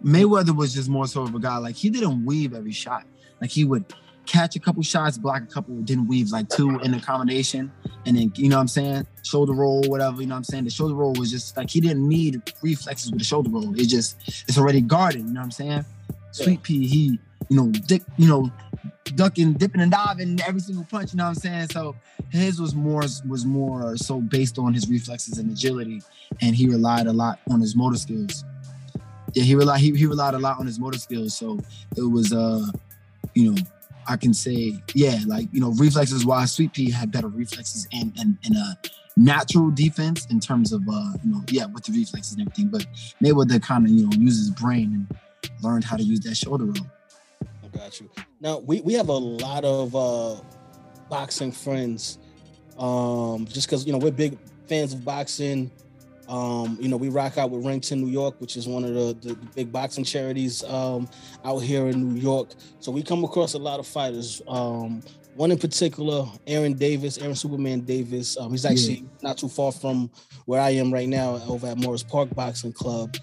Mayweather was just more so of a guy like he didn't weave every shot. Like he would catch a couple shots, block a couple, didn't weave like two in a combination. And then, you know what I'm saying? Shoulder roll, whatever, you know what I'm saying? The shoulder roll was just like he didn't need reflexes with the shoulder roll. It just, it's already guarded, you know what I'm saying? Sweet Pea, he, you know, dick, you know, ducking, dipping and diving every single punch, you know what I'm saying? So his was more was more so based on his reflexes and agility, and he relied a lot on his motor skills. Yeah, he relied he, he relied a lot on his motor skills. So it was uh, you know, I can say, yeah, like, you know, reflexes wise, Sweet Pea had better reflexes and and, a natural defense in terms of uh, you know, yeah, with the reflexes and everything. But Mayweather kind of, you know, uses his brain and learned how to use that shoulder roll. I got you. Now we, we have a lot of uh boxing friends. Um, just because you know we're big fans of boxing. Um, you know, we rock out with Ring 10, New York, which is one of the, the, the big boxing charities um, out here in New York. So we come across a lot of fighters. Um, one in particular, Aaron Davis, Aaron Superman Davis. Um, he's actually yeah. not too far from where I am right now, over at Morris Park Boxing Club.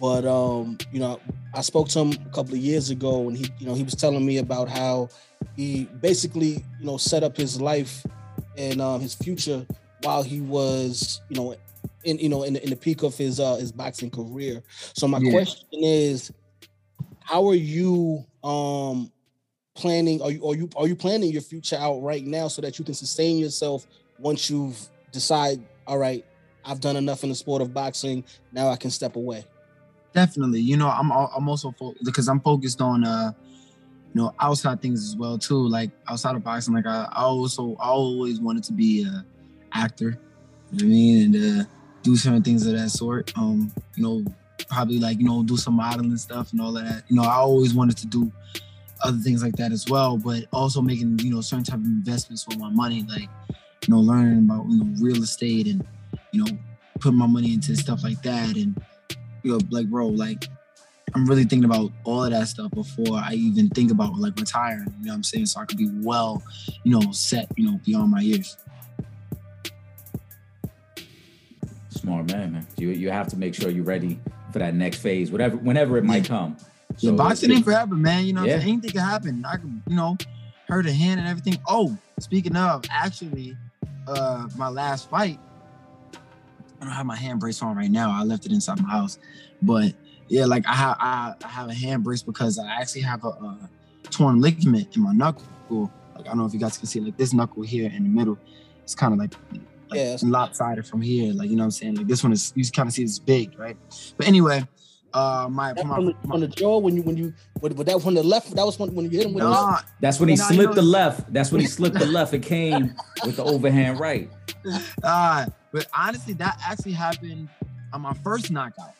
But um, you know, I spoke to him a couple of years ago, and he, you know, he was telling me about how he basically, you know, set up his life and um, his future while he was, you know, in you know in, in the peak of his uh his boxing career. So my yeah. question is, how are you um planning? Are you are you are you planning your future out right now so that you can sustain yourself once you've decide, all right, I've done enough in the sport of boxing. Now I can step away. Definitely, you know, I'm I'm also fo- because I'm focused on uh you know outside things as well too like outside of boxing like i, I also I always wanted to be a actor you know what i mean and uh do certain things of that sort. Um, you know, probably like, you know, do some modeling stuff and all of that. You know, I always wanted to do other things like that as well, but also making, you know, certain type of investments with my money, like, you know, learning about, you know, real estate and, you know, putting my money into stuff like that. And, you know, like, bro, like, I'm really thinking about all of that stuff before I even think about like retiring, you know what I'm saying? So I could be well, you know, set, you know, beyond my years. Smart man, man. You you have to make sure you're ready for that next phase, whatever, whenever it might come. So yeah, boxing ain't forever, man. You know, yeah. anything can happen. I can, you know, hurt a hand and everything. Oh, speaking of, actually, uh, my last fight, I don't have my hand brace on right now. I left it inside my house, but yeah, like I have I, I have a hand brace because I actually have a, a torn ligament in my knuckle. Like I don't know if you guys can see, like this knuckle here in the middle. It's kind of like like yeah, lopsided from here. Like you know what I'm saying? Like this one is you kind of see it's big, right? But anyway, uh my, my, on, the, my on, the, jaw when you when you with, with that from the left that was when, when you hit him with nah, left. That's when he nah, slipped you know, the left. That's when he slipped the left. It came with the overhand right. (laughs) Uh but honestly, that actually happened on my first knockout.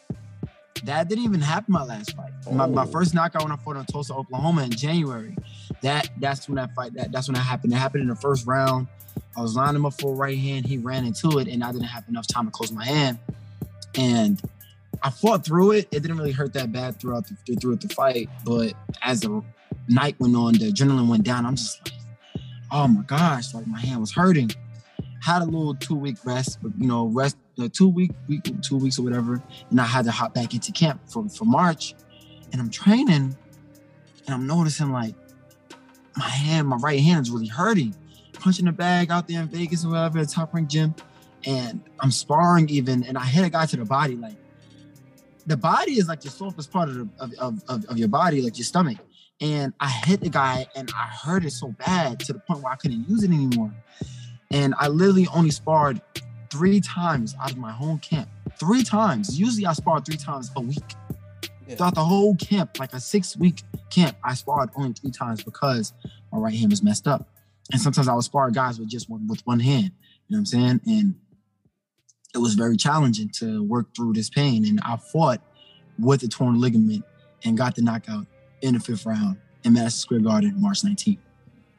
That didn't even happen my last fight. Oh. My, my oh. first knockout when I fought in Tulsa, Oklahoma in January. That that's when that fight that that's when that happened. It happened in the first round. I was lining up for a right hand. He ran into it, and I didn't have enough time to close my hand. And I fought through it. It didn't really hurt that bad throughout the throughout the fight. But as the night went on, the adrenaline went down. I'm just like, oh my gosh, like my hand was hurting. Had a little two week rest, but you know, rest the two week week two weeks or whatever, and I had to hop back into camp for for March. And I'm training, and I'm noticing like my hand, my right hand is really hurting punching a bag out there in Vegas or whatever, a top rank gym. And I'm sparring even, and I hit a guy to the body. Like the body is like the softest part of, the, of, of, of your body, like your stomach. And I hit the guy and I hurt it so bad to the point where I couldn't use it anymore. And I literally only sparred three times out of my whole camp. Three times. Usually I spar three times a week. Yeah. Throughout the whole camp, like a six week camp, I sparred only three times because my right hand was messed up. And sometimes I would spar guys with just one with one hand. You know what I'm saying? And it was very challenging to work through this pain. And I fought with a torn ligament and got the knockout in the fifth round in Madison Square Garden, March 19th.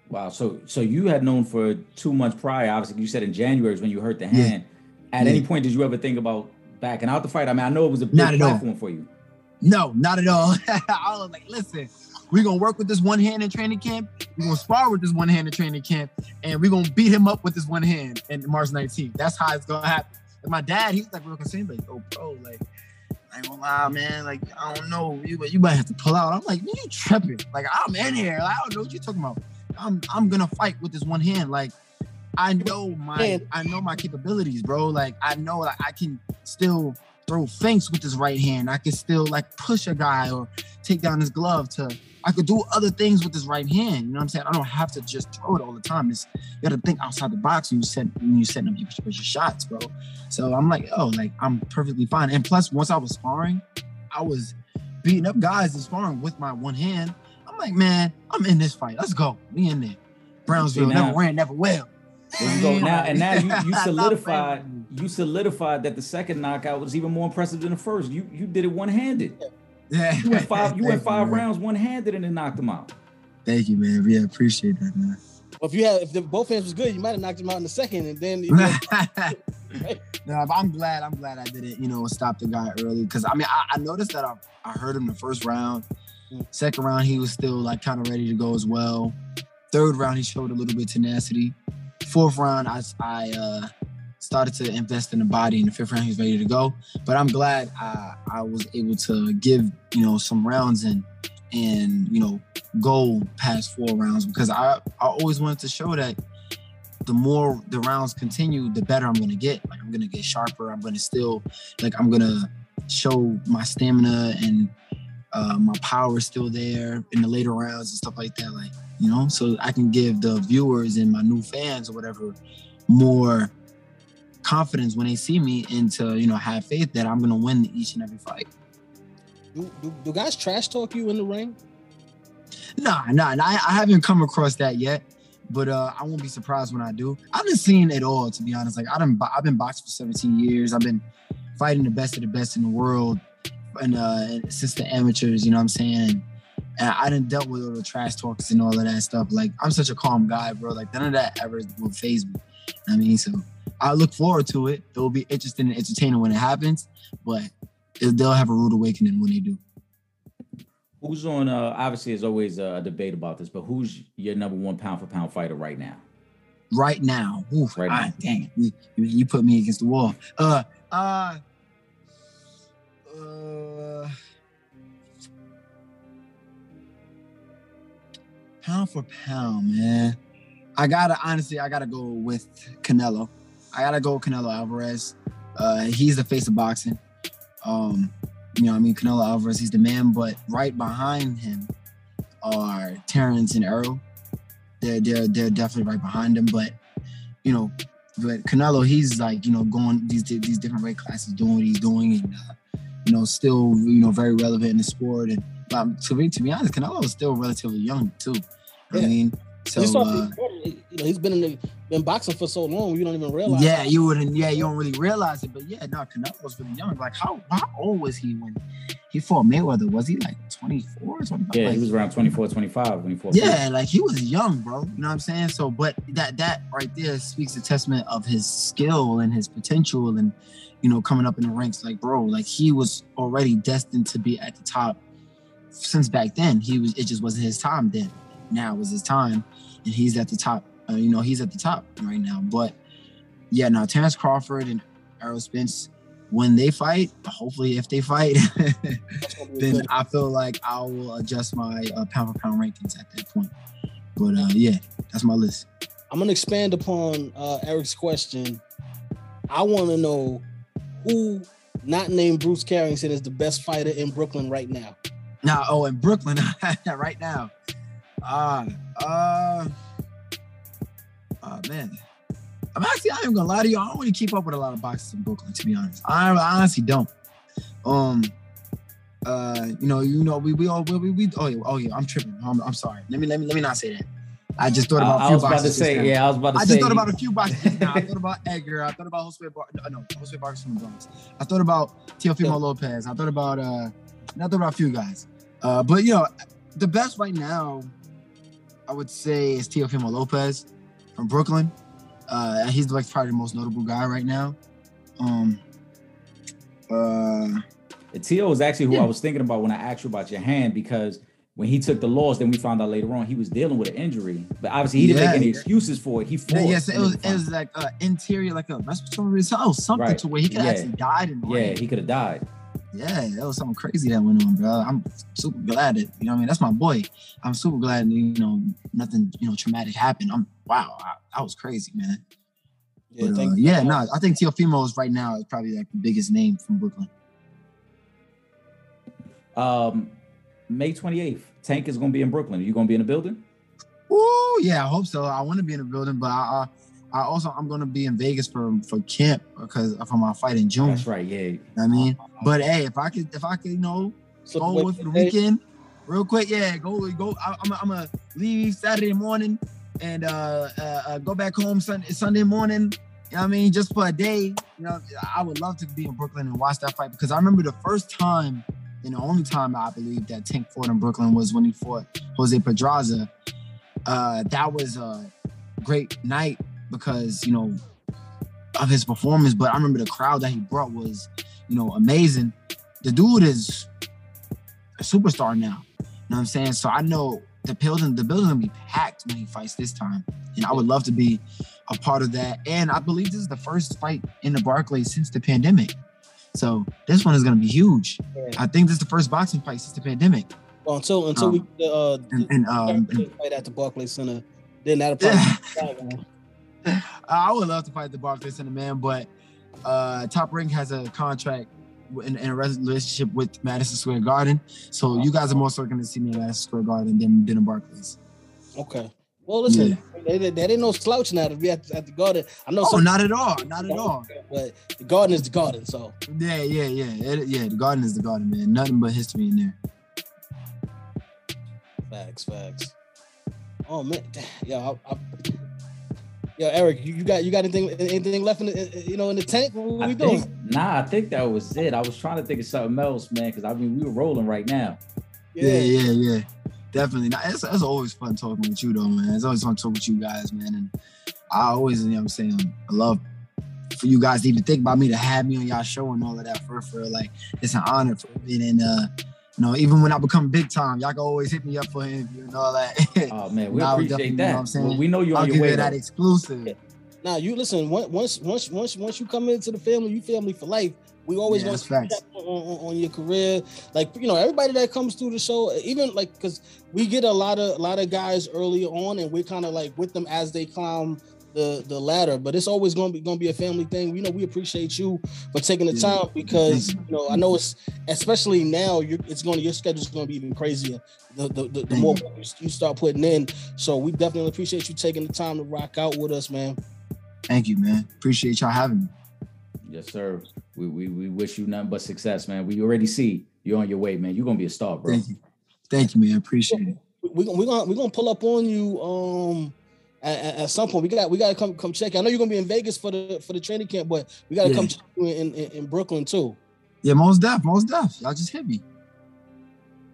Wow. So so you had known for two months prior, obviously you said in January is when you hurt the hand. Yeah. At yeah. any point did you ever think about backing out the fight? I mean, I know it was a big platform all. for you. No, not at all. (laughs) I was like, listen, we're gonna work with this one hand in training camp. We're gonna spar with this one hand in training camp, and we're gonna beat him up with this one hand in March 19th. That's how it's gonna happen. And my dad, he's like real concerned, like, oh, bro, like, I ain't gonna lie, man. Like, I don't know, you, but you might have to pull out. I'm like, man, you tripping? Like, I'm in here. Like, I don't know what you're talking about. I'm, I'm gonna fight with this one hand. Like, I know my, I know my capabilities, bro. Like, I know, like, I can still throw feints with this right hand. I can still like push a guy or take down his glove to I could do other things with this right hand. You know what I'm saying? I don't have to just throw it all the time. It's you got to think outside the box when you set when you setting up your, your shots, bro. So I'm like, oh, like I'm perfectly fine. And plus, once I was sparring, I was beating up guys and sparring with my one hand. I'm like, man, I'm in this fight. Let's go. We in there. Brownsville See, never ran, never will. There you go. (laughs) Now and now you, you solidified you solidified that the second knockout was even more impressive than the first. You you did it one handed. Yeah. You went five. You went five you, rounds one handed and then knocked him out. Thank you, man. Yeah, appreciate that, man. Well, if you had, if the, both hands was good, you might have knocked him out in the second, and then. (laughs) You know, (laughs) no, I'm glad. I'm glad I didn't, you know, stop the guy early because I mean, I, I, noticed that I, I heard him the first round. Mm. Second round, he was still like kind of ready to go as well. Third round, he showed a little bit of tenacity. Fourth round, I, I uh, started to invest in the body. In the fifth round, he was ready to go. But I'm glad I, I was able to give you know some rounds and and you know go past four rounds because I I always wanted to show that the more the rounds continue, the better I'm gonna get. Like I'm gonna get sharper. I'm gonna still like I'm gonna show my stamina and uh, my power is still there in the later rounds and stuff like that. Like you know, so I can give the viewers and my new fans or whatever more confidence when they see me and to you know have faith that I'm gonna win each and every fight. Do, do, do guys trash talk you in the ring? Nah, nah, nah I, I haven't come across that yet, but uh, I won't be surprised when I do. I've been seeing it all, to be honest. Like I have I've been boxing for 17 years. I've been fighting the best of the best in the world, and uh, since the amateurs, you know what I'm saying. And I didn't dealt with all the trash talks and all of that stuff. Like I'm such a calm guy, bro. Like none of that ever will phase me. I mean, so I look forward to it. It will be interesting and entertaining when it happens, but they'll have a rude awakening when they do. Who's on? Uh, obviously, there's always a debate about this, but who's your number one pound for pound fighter right now? Right now, Oof, right now. dang, you, you, put me against the wall. Uh, uh, uh, pound for pound, man. I gotta honestly, I gotta go with Canelo. I gotta go with Canelo Alvarez. Uh, he's the face of boxing. Um, you know, I mean, Canelo Alvarez, he's the man, but right behind him are Terrence and Errol. They're they're they're definitely right behind him, but you know, but Canelo, he's like you know going these these different weight classes, doing what he's doing, and uh, you know, still you know very relevant in the sport. And um, to be to be honest, Canelo is still relatively young too. Yeah. I mean, so uh, you know, he's been in the, been boxing for so long, you don't even realize. Yeah, you wouldn't. Yeah, you don't really realize it. But yeah, no, Canelo was really young. Like how how old was he when he fought Mayweather? Was he like 24 or something? Yeah, like, he was around 24, 25 when he fought. Yeah, like he was young, bro. You know what I'm saying? So, but that that right there speaks a testament of his skill and his potential, and you know, coming up in the ranks. Like, bro, like he was already destined to be at the top since back then. He was. It just wasn't his time then. Now was his time and he's at the top. Uh, you know, he's at the top right now. But yeah, now Terrence Crawford and Errol Spence, when they fight, hopefully if they fight, (laughs) then I feel like I will adjust my uh, pound for pound rankings at that point. But uh, yeah, that's my list. I'm gonna expand upon uh, Eric's question. I want to know who, not named Bruce Carrington, is the best fighter in Brooklyn right now. Now, oh, in Brooklyn (laughs) right now. Uh, uh, oh man. I'm actually, I am gonna lie to you. I don't really keep up with a lot of boxes in Brooklyn, to be honest. I, I honestly don't. Um, uh, you know, you know, we we all we we, we oh yeah, oh yeah, I'm tripping. I'm, I'm sorry. Let me let me let me not say that. I just thought about. I, a I few was about to say, yeah, I was about to I say. just thought about a few boxes now. I thought about Edgar. I thought about Jose Bar- no, no, Josue Vargas from the Bronx. I thought about Teofimo Yeah. Lopez. I thought about uh, I thought about a few guys. Uh, but you know, the best right now, I would say, is Teofimo Lopez from Brooklyn. Uh, he's like probably the most notable guy right now. Um, uh, Teo was actually who Yeah. I was thinking about when I asked you about your hand because when he took the loss, then we found out later on he was dealing with an injury. But obviously he didn't Yeah. make any excuses for it. He fought. yeah, yes, it was it was like uh, interior, like a respiratory, oh, something Right. to where he could Yeah. actually died in the yeah, ring. he could have died. Yeah, that was something crazy that went on, bro. I'm super glad that you know. what I mean, that's my boy. I'm super glad that, you know nothing you know traumatic happened. I'm wow, I, that was crazy, man. Yeah, But, uh, yeah, no, I think Teofimo is right now is probably like the biggest name from Brooklyn. Um, May 28th, Tank is going to be in Brooklyn. Are you going to be in the building? Oh, yeah, I hope so. I want to be in the building, but I, I, also I'm gonna be in Vegas for for camp because for my fight in June. That's right. Yeah. You know I mean, but hey, if I could, if I could, you know, Slip go with the from the day. weekend real quick. Yeah, go go. I, I'm I'm gonna leave Saturday morning and uh, uh, uh go back home Sunday Sunday morning. You know what I mean? Just for a day. You know, I would love to be in Brooklyn and watch that fight because I remember the first time and the only time I believe that Tank fought in Brooklyn was when he fought Jose Pedraza. Uh, that was a great night because you know of his performance, but I remember the crowd that he brought was, you know, amazing. The dude is a superstar now. You know what I'm saying? So I know the building, the building will be packed when he fights this time. And I would love to be a part of that. And I believe this is the first fight in the Barclays since the pandemic. So this one is gonna be huge. Yeah. I think this is the first boxing fight since the pandemic. Well, until until Um, we uh And, and um fight at the Barclays Center, then that'll (laughs) probably. (laughs) I would love to fight the Barclays Center, man, but uh, Top Rank has a contract in, in a relationship with Madison Square Garden, so you guys are more so going to see me at Madison Square Garden than than in Barclays. Okay. Well, listen, they, they, they ain't no slouch now to be at, at the Garden. I know Oh, some, not at all, not at all. but the Garden is the Garden. So Yeah, yeah, yeah, It- yeah. The Garden is the Garden, man. Nothing but history in there. facts, facts. Oh man, yo, I, I, yo, Eric, you, you got you got anything anything left in the you know in the tank? What, what I we doing? think, nah, I think that was it. I was trying to think of something else, man, because I mean, we were rolling right now. Yeah, yeah, yeah. Definitely. Now, it's, it's always fun talking with you, though, man. It's always fun talking with you guys, man. And I always, you know what I'm saying, I love for you guys to even think about me to have me on y'all show and all of that for for like it's an honor for me. And uh, you know, even when I become big time, y'all can always hit me up for an interview and all that. (laughs) Oh man, we appreciate definitely, you know that. what I'm saying? Well, we know you're I'll on your give way. you that though. exclusive. Now you listen. Once once once once you come into the family, you family for life. We always Yeah, want to facts. on, on, on your career. Like you know, everybody that comes through the show, even like because we get a lot of a lot of guys early on, and we're kind of like with them as they climb the the ladder. But it's always gonna be gonna be a family thing. You know, we appreciate you for taking the time because you know I know it's especially now. You're, it's going to your schedule's going to be even crazier. The the, the, the more you. work you, you start putting in. So we definitely appreciate you taking the time to rock out with us, man. Thank you, man. Appreciate y'all having me. Yes, sir. We, we we wish you nothing but success, man. We already see you're on your way, man. You're gonna be a star, bro. Thank you. Thank you, man. Appreciate it. We're we're, gonna we gonna pull up on you um at, at- some point. We got we gotta come come check. I know you're gonna be in Vegas for the for the training camp, but we gotta Yeah. come check you in, in, in Brooklyn too. Yeah, most deaf, most deaf. Y'all just hit me.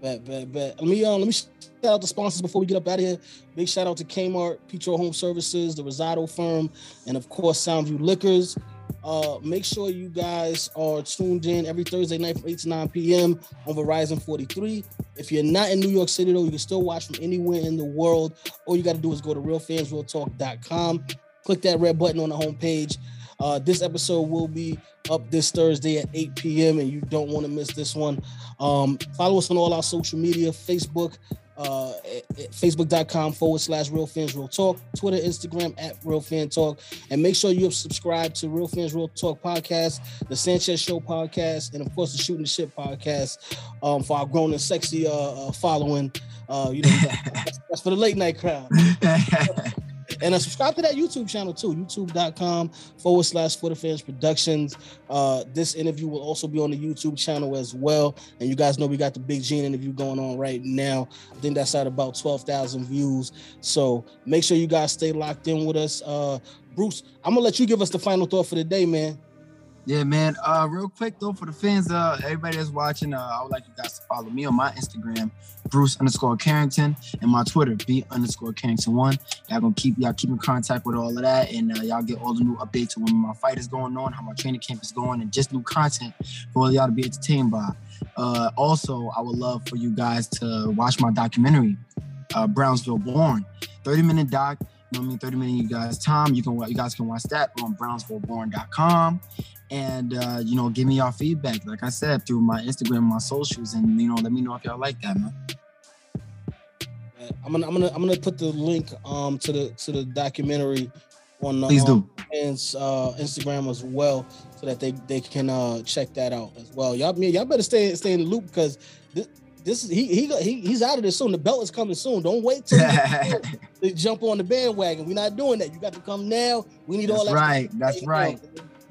Bet, bet, bet. Let me um, let me shout out the sponsors before we get up out of here. Big shout out to Kmart, Petro Home Services, the Rosado Firm, and of course Soundview Liquors. Uh, make sure you guys are tuned in every Thursday night from 8 to 9 p.m. on Verizon 43. If you're not in New York City, though, you can still watch from anywhere in the world. All you got to do is go to realfansrealtalk.com, click that red button on the homepage. Uh, this episode will be up this Thursday at 8 p.m. and you don't want to miss this one. Um, follow us on all our social media, Facebook, uh, at- at facebook.com forward slash real fans real talk, Twitter, Instagram at real fan talk, and make sure you have subscribed to Real Fans Real Talk podcast, the Sanchez Show podcast, and of course the Shooting the Shit podcast um, for our grown and sexy uh, uh, following. Uh, you know, (laughs) that's for the late night crowd. (laughs) and uh, subscribe to that YouTube channel too, youtube.com forward slash for the fans productions. Uh, this interview will also be on the YouTube channel as well. And you guys know we got the Big Gene interview going on right now. I think that's at about 12,000 views. So make sure you guys stay locked in with us. Uh, Bruce, I'm gonna let you give us the final thought for the day, man. Yeah, man. Uh, real quick though, for the fans, uh, everybody that's watching, uh, I would like you guys to follow me on my Instagram, Bruce underscore Carrington, and my Twitter, B underscore Carrington one. Y'all gonna keep y'all keep in contact with all of that, and uh, y'all get all the new updates on when my fight is going on, how my training camp is going, and just new content for all y'all to be entertained by. Uh, also, I would love for you guys to watch my documentary, uh, Brownsville Born, 30 minute doc. You know what I mean? 30 minute you guys time. You can you guys can watch that on brownsvilleborn.com and uh, you know, give me your feedback. Like I said, through my Instagram, my socials, and you know, let me know if y'all like that, man. I'm gonna I'm gonna I'm gonna put the link um to the to the documentary on the Please do. fans, uh, Instagram as well, so that they they can uh check that out as well. Y'all y'all better stay stay in the loop because this, this is he he he he's out of this soon. The belt is coming soon. Don't wait till (laughs) to jump on the bandwagon. We're not doing that. You got to come now. We need all That's that. right. That's right.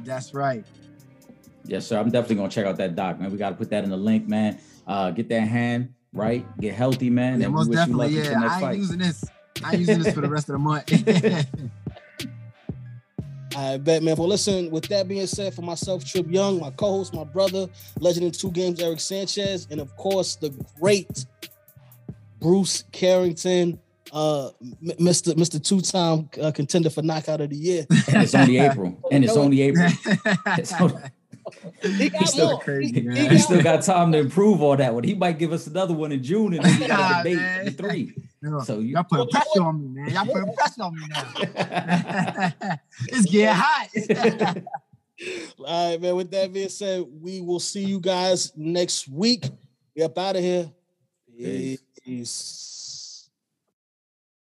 That's right. Yes, sir. I'm definitely gonna check out that doc, man. We gotta put that in the link, man. Uh, get that hand right, get healthy, man. Yeah, and most wish you luck definitely. Yeah, I ain't fight. using this. I ain't using this for the rest of the month. (laughs) I bet, man. Well, listen, with that being said, for myself, Trip Young, my co host, my brother, legend in two games, Eric Sanchez, and of course, the great Bruce Carrington, uh, Mr. Mr. Two time uh, contender for knockout of the year. (laughs) And it's only April. And it's only April. (laughs) It's only- He got still crazy, He- man. he he got still got time to improve on that one. He might give us another one in June, and then we got a debate in three. No, So you y'all putting pressure on me, man. Y'all putting pressure on me now. (laughs) it's getting hot. All right, man. With that being said, we will see you guys next week. We up out of here. Peace. Peace.